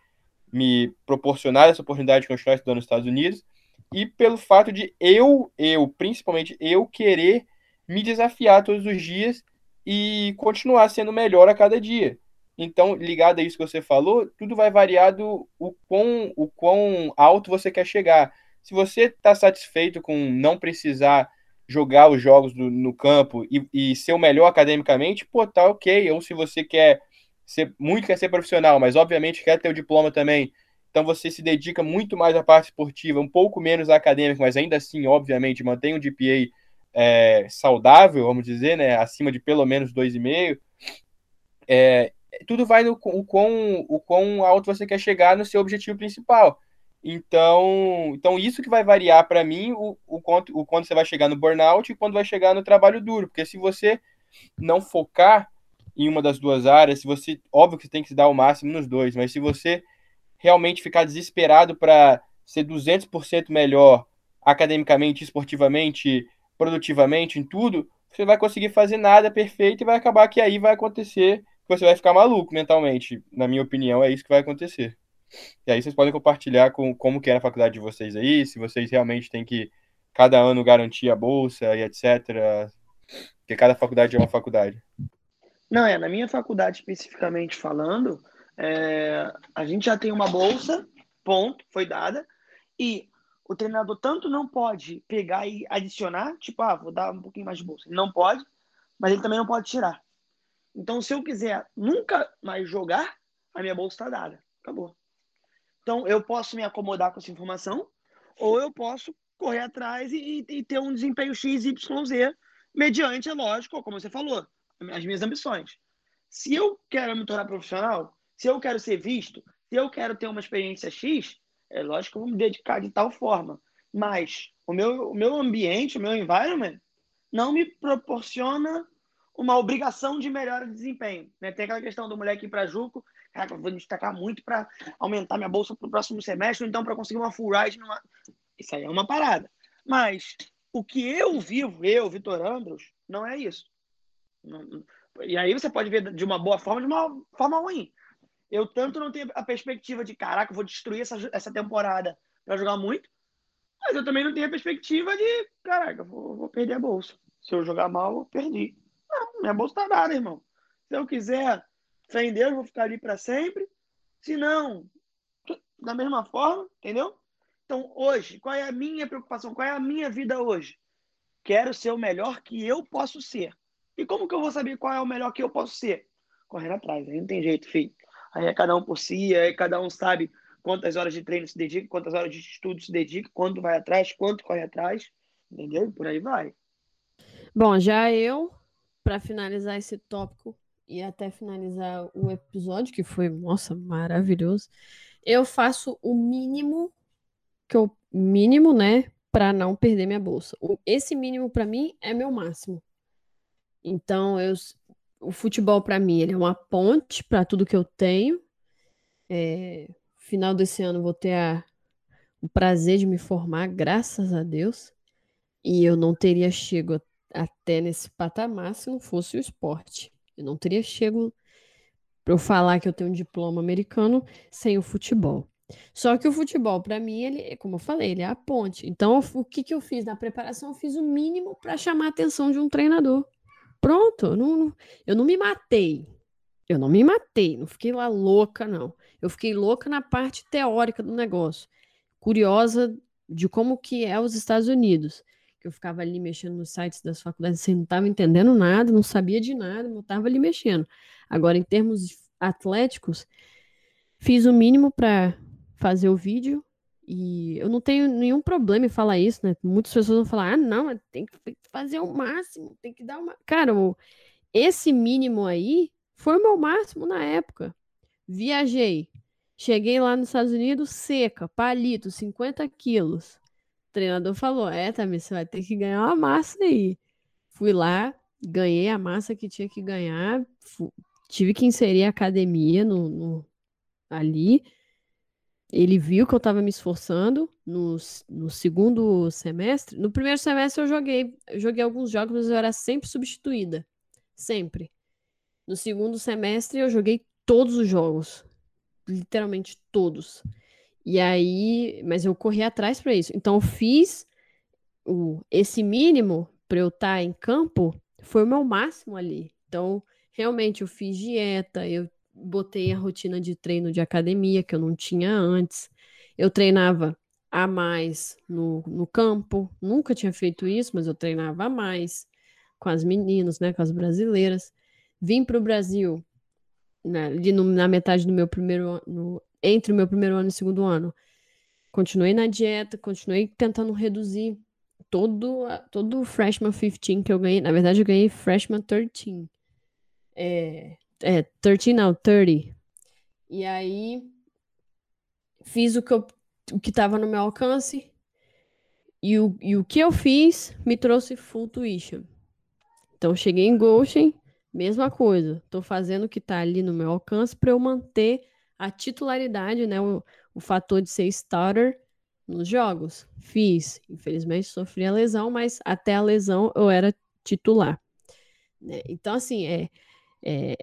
me proporcionado essa oportunidade de continuar estudando nos Estados Unidos, e pelo fato de eu, eu, principalmente eu, querer me desafiar todos os dias e continuar sendo melhor a cada dia. Então, ligado a isso que você falou, tudo vai variar do o quão, o quão alto você quer chegar. Se você está satisfeito com não precisar jogar os jogos do, no campo e, e, ser o melhor academicamente, pô, tá ok. Ou se você quer ser muito quer ser profissional, mas obviamente quer ter o diploma também, então você se dedica muito mais à parte esportiva, um pouco menos à acadêmica, mas ainda assim, obviamente, mantém um GPA é, saudável, vamos dizer, né, acima de pelo menos 2,5. É, tudo vai no o quão, o quão alto você quer chegar no seu objetivo principal. Então, então isso que vai variar para mim o, o, quanto, o quando você vai chegar no burnout e quando vai chegar no trabalho duro. Porque se você não focar em uma das duas áreas, se você, óbvio que você tem que se dar o máximo nos dois, mas se você realmente ficar desesperado para ser 200% melhor academicamente, esportivamente, produtivamente, em tudo, você vai conseguir fazer nada perfeito e vai acabar que aí vai acontecer, você vai ficar maluco mentalmente. Na minha opinião, é isso que vai acontecer. E aí vocês podem compartilhar com como que é a faculdade de vocês aí, se vocês realmente têm que cada ano garantir a bolsa e etc. Porque cada faculdade é uma faculdade. Não, é, na minha faculdade especificamente falando, é, a gente já tem uma bolsa, ponto, foi dada, e o treinador tanto não pode pegar e adicionar, tipo, ah, vou dar um pouquinho mais de bolsa. Ele não pode, mas ele também não pode tirar. Então, se eu quiser nunca mais jogar, a minha bolsa está dada. Acabou. Então, eu posso me acomodar com essa informação, ou eu posso correr atrás e, e ter um desempenho X, Y, Z, mediante, é lógico, como você falou, as minhas ambições. Se eu quero me tornar profissional, se eu quero ser visto, se eu quero ter uma experiência X, é lógico que eu vou me dedicar de tal forma. Mas o meu, o meu ambiente, o meu environment, não me proporciona uma obrigação de melhora de desempenho. Né? Tem aquela questão do moleque ir para Juco, Caraca, vou destacar muito para aumentar minha bolsa para o próximo semestre, ou então para conseguir uma full ride. Numa... Isso aí é uma parada. Mas o que eu vivo, eu, Vitor Andros, não é isso. E aí você pode ver de uma boa forma, de uma forma ruim. Eu tanto não tenho a perspectiva de, caraca, vou destruir essa, essa temporada para jogar muito, mas eu também não tenho a perspectiva de, caraca, vou, vou perder a bolsa. Se eu jogar mal, eu perdi. Não, minha bolsa tá dada, irmão. Se eu quiser fé em Deus, vou ficar ali para sempre. Se não, da mesma forma, entendeu? Então, hoje, qual é a minha preocupação? Qual é a minha vida hoje? Quero ser o melhor que eu posso ser. E como que eu vou saber qual é o melhor que eu posso ser? Correndo atrás, aí não tem jeito, filho. Aí é cada um por si, aí cada um sabe quantas horas de treino se dedica, quantas horas de estudo se dedica, quanto vai atrás, quanto corre atrás, entendeu? Por aí vai. Bom, já eu, para finalizar esse tópico e até finalizar o episódio, que foi, nossa, maravilhoso, eu faço o mínimo que eu mínimo, né, para não perder minha bolsa. Esse mínimo para mim é meu máximo. Então, eu, o futebol para mim ele é uma ponte para tudo que eu tenho. É, final desse ano vou ter a, o prazer de me formar, graças a Deus. E eu não teria chego até nesse patamar se não fosse o esporte. Eu não teria chego para eu falar que eu tenho um diploma americano sem o futebol. Só que o futebol, para mim, ele, como eu falei, ele é a ponte. Então, o que, que eu fiz na preparação? Eu fiz o mínimo para chamar a atenção de um treinador. Pronto, eu não, eu não me matei. Eu não me matei, não fiquei lá louca, não. Eu fiquei louca na parte teórica do negócio. Curiosa de como que é os Estados Unidos. Eu ficava ali mexendo nos sites das faculdades, você não estava entendendo nada, não sabia de nada, eu estava ali mexendo. Agora, em termos atléticos, fiz o mínimo para fazer o vídeo. E eu não tenho nenhum problema em falar isso, né? Muitas pessoas vão falar: ah, não, tem que fazer o máximo, tem que dar uma. Cara, esse mínimo aí foi o meu máximo na época. Viajei. Cheguei lá nos Estados Unidos seca, palito, 50 quilos. Treinador falou: É, Tamir, você vai ter que ganhar uma massa aí. Fui lá, ganhei a massa que tinha que ganhar. tive que inserir a academia no, no ali ele viu que eu estava me esforçando no, no segundo semestre. No primeiro semestre eu joguei, joguei alguns jogos, mas eu era sempre substituída. Sempre. No segundo semestre eu joguei todos os jogos. Literalmente todos. E aí, mas eu corri atrás para isso. Então eu fiz o, esse mínimo para eu estar tá em campo foi o meu máximo ali. Então, realmente eu fiz dieta, eu botei a rotina de treino de academia que eu não tinha antes. Eu treinava a mais no, no campo, nunca tinha feito isso, mas eu treinava a mais com as meninas, né, com as brasileiras. Vim para o Brasil na, ali no, na metade do meu primeiro ano, entre o meu primeiro ano e segundo ano. Continuei na dieta, continuei tentando reduzir todo, todo o freshman 15 que eu ganhei. Na verdade, eu ganhei freshman 13. É, é, 13 não, 30. E aí fiz o que eu, o que estava no meu alcance. E o, e o que eu fiz me trouxe full tuition. Então cheguei em Goshen, mesma coisa. Estou fazendo o que está ali no meu alcance para eu manter a titularidade, né? O, o fator de ser starter nos jogos. Fiz. Infelizmente sofri a lesão, mas até a lesão eu era titular. Né? Então, assim, é, é,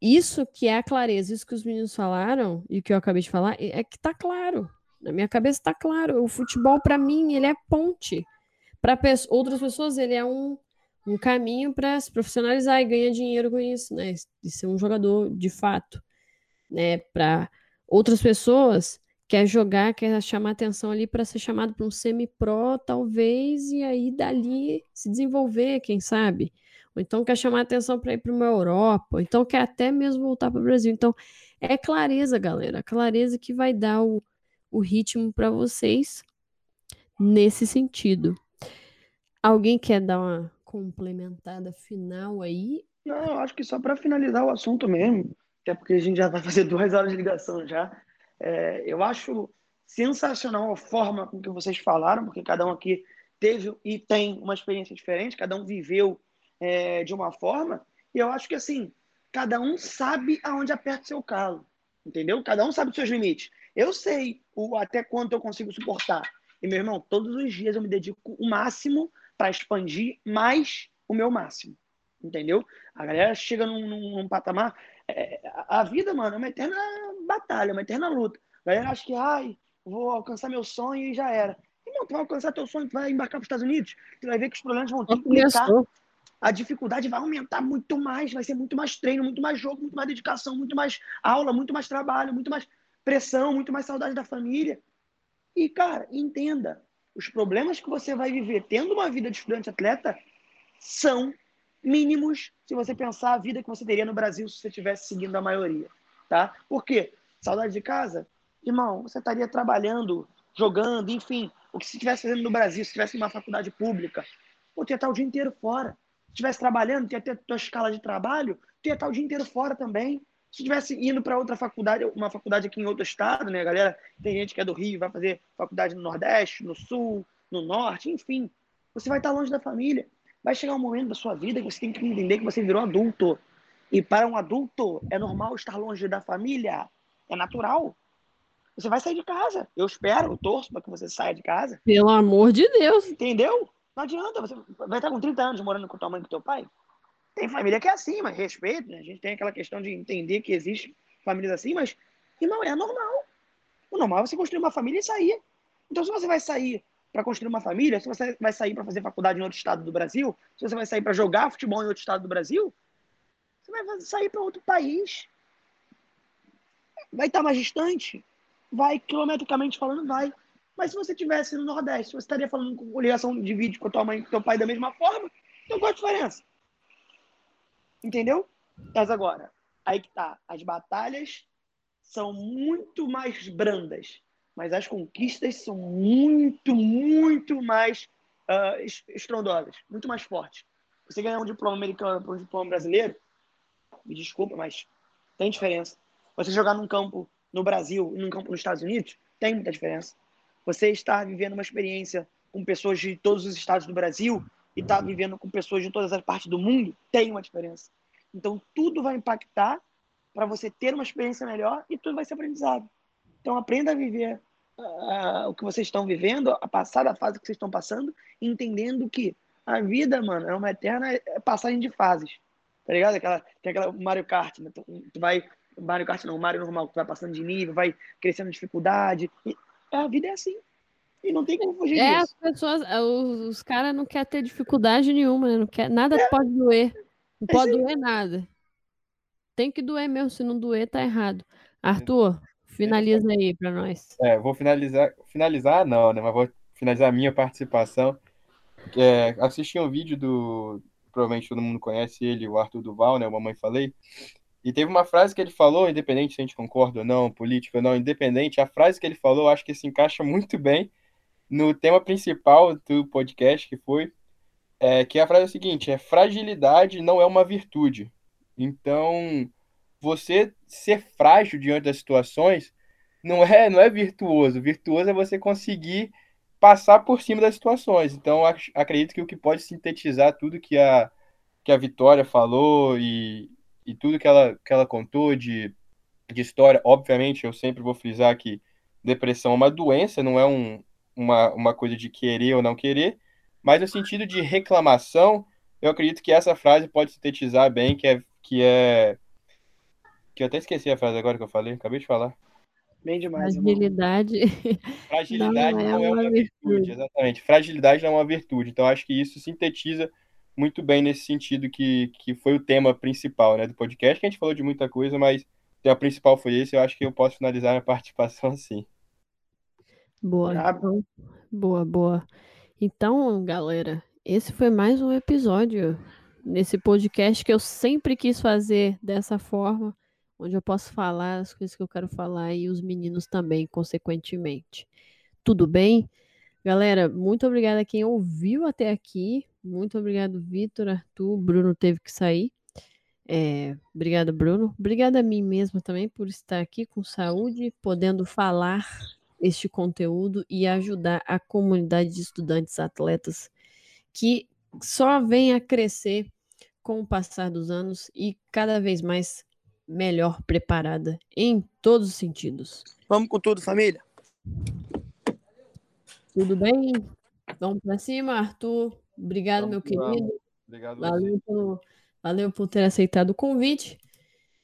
isso que é a clareza, isso que os meninos falaram e que eu acabei de falar, é que tá claro. Na minha cabeça tá claro. O futebol, para mim, ele é ponte. Para outras pessoas, ele é um, um caminho para se profissionalizar e ganhar dinheiro com isso, né? De ser um jogador de fato. Né? Para outras pessoas, quer jogar, quer chamar atenção ali para ser chamado para um semi-pro, talvez, e aí dali se desenvolver, quem sabe ou então quer chamar atenção para ir para uma Europa, ou então quer até mesmo voltar para o Brasil. Então, é clareza, galera, clareza que vai dar o, o ritmo para vocês nesse sentido. Alguém quer dar uma complementada final aí? Não, acho que só para finalizar o assunto mesmo, até porque a gente já vai fazer duas horas de ligação já. É, eu acho sensacional a forma com que vocês falaram, porque cada um aqui teve e tem uma experiência diferente, cada um viveu é, de uma forma, e eu acho que assim, cada um sabe aonde aperta o seu calo, entendeu? Cada um sabe os seus limites. Eu sei o até quanto eu consigo suportar. E, meu irmão, todos os dias eu me dedico o máximo para expandir mais o meu máximo. Entendeu? A galera chega num, num, num patamar. É, a vida, mano, é uma eterna batalha, uma eterna luta. A galera acha que, ai, vou alcançar meu sonho e já era. Irmão, tu vai alcançar teu sonho, tu vai embarcar para os Estados Unidos, tu vai ver que os problemas vão te implicar a dificuldade vai aumentar muito mais, vai ser muito mais treino, muito mais jogo, muito mais dedicação, muito mais aula, muito mais trabalho, muito mais pressão, muito mais saudade da família. E, cara, entenda, os problemas que você vai viver tendo uma vida de estudante atleta são mínimos se você pensar a vida que você teria no Brasil se você estivesse seguindo a maioria, tá? Por quê? Saudade de casa? Irmão, você estaria trabalhando, jogando, enfim, o que você estivesse fazendo no Brasil, se estivesse uma faculdade pública, ou ia estar o dia inteiro fora. Se estivesse trabalhando, ia ter tua escala de trabalho, ia estar o dia inteiro fora também. Se estivesse indo para outra faculdade, uma faculdade aqui em outro estado, né, galera? Tem gente que é do Rio, vai fazer faculdade no Nordeste, no Sul, no Norte, enfim. Você vai estar longe da família. Vai chegar um momento da sua vida que você tem que entender que você virou adulto. E para um adulto, é normal estar longe da família. É natural. Você vai sair de casa. Eu espero, eu torço para que você saia de casa. Pelo amor de Deus. Entendeu? Não adianta, você vai estar com 30 anos morando com tua mãe e com teu pai. Tem família que é assim, mas respeito, né? A gente tem aquela questão de entender que existe famílias assim, mas não é normal. O normal é você construir uma família e sair. Então, se você vai sair para construir uma família, se você vai sair para fazer faculdade em outro estado do Brasil, se você vai sair para jogar futebol em outro estado do Brasil, você vai sair para outro país. Vai estar mais distante? Vai, quilometricamente falando, vai. Mas se você tivesse no Nordeste, você estaria falando com ligação de vídeo com a tua mãe com teu pai da mesma forma? Então qual a diferença? Entendeu? Mas agora, aí que tá. As batalhas são muito mais brandas, mas as conquistas são muito, muito mais uh, estrondosas, muito mais fortes. Você ganhar um diploma americano para um diploma brasileiro, me desculpa, mas tem diferença. Você jogar num campo no Brasil e num campo nos Estados Unidos, tem muita diferença. Você está vivendo uma experiência com pessoas de todos os estados do Brasil e está vivendo com pessoas de todas as partes do mundo, tem uma diferença. Então, tudo vai impactar para você ter uma experiência melhor e tudo vai ser aprendizado. Então, aprenda a viver uh, o que vocês estão vivendo, a passar da fase que vocês estão passando, entendendo que a vida, mano, é uma eterna passagem de fases. Tá ligado? Aquela, tem aquela Mario Kart, né? tu, tu vai Mario Kart não, Mario normal, tu vai passando de nível, vai crescendo dificuldade. E a vida é assim. E não tem como fugir é, disso. as pessoas, é, os, os caras não querem ter dificuldade nenhuma, né? Não quer, nada é. pode doer. Não é pode sim. doer nada. Tem que doer mesmo, se não doer, tá errado. Arthur, finaliza aí para nós. É, vou finalizar, finalizar não, né? Mas vou finalizar a minha participação. É, assisti um vídeo do, provavelmente todo mundo conhece ele, o Arthur Duval, né? O Mamãe Falei. E teve uma frase que ele falou, independente se a gente concorda ou não, político ou não, independente, a frase que ele falou, acho que se encaixa muito bem no tema principal do podcast, que foi, é, que a frase é a seguinte, é fragilidade não é uma virtude. Então, você ser frágil diante das situações não é, não é virtuoso. Virtuoso é você conseguir passar por cima das situações. Então, acredito que o que pode sintetizar tudo que a, que a Vitória falou e, e tudo que ela, que ela contou de, de história, obviamente, eu sempre vou frisar que depressão é uma doença, não é um, uma, uma coisa de querer ou não querer, mas no sentido de reclamação, eu acredito que essa frase pode sintetizar bem, que é que é que eu até esqueci a frase agora que eu falei, acabei de falar. Bem demais. Fragilidade. Fragilidade não, é, não é, uma, uma virtude. virtude, exatamente. Fragilidade não é uma virtude. Então acho que isso sintetiza muito bem nesse sentido que, que foi o tema principal né, do podcast, que a gente falou de muita coisa, mas o tema principal foi esse, eu acho que eu posso finalizar minha participação assim. Boa, então, boa, boa. Então, galera, esse foi mais um episódio nesse podcast que eu sempre quis fazer dessa forma, onde eu posso falar as coisas que eu quero falar e os meninos também, consequentemente. Tudo bem? Galera, muito obrigada a quem ouviu até aqui. Muito obrigado, Vitor, Arthur. Bruno teve que sair. É, obrigada, Bruno. Obrigada a mim mesmo também por estar aqui com saúde, podendo falar este conteúdo e ajudar a comunidade de estudantes atletas que só vem a crescer com o passar dos anos e cada vez mais melhor preparada em todos os sentidos. Vamos com tudo, família. Tudo bem? Vamos para cima, Arthur. Obrigado, vamos, meu querido. Obrigado. Valeu por, valeu por ter aceitado o convite.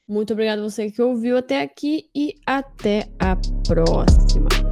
Muito obrigado a você que ouviu até aqui e até a próxima.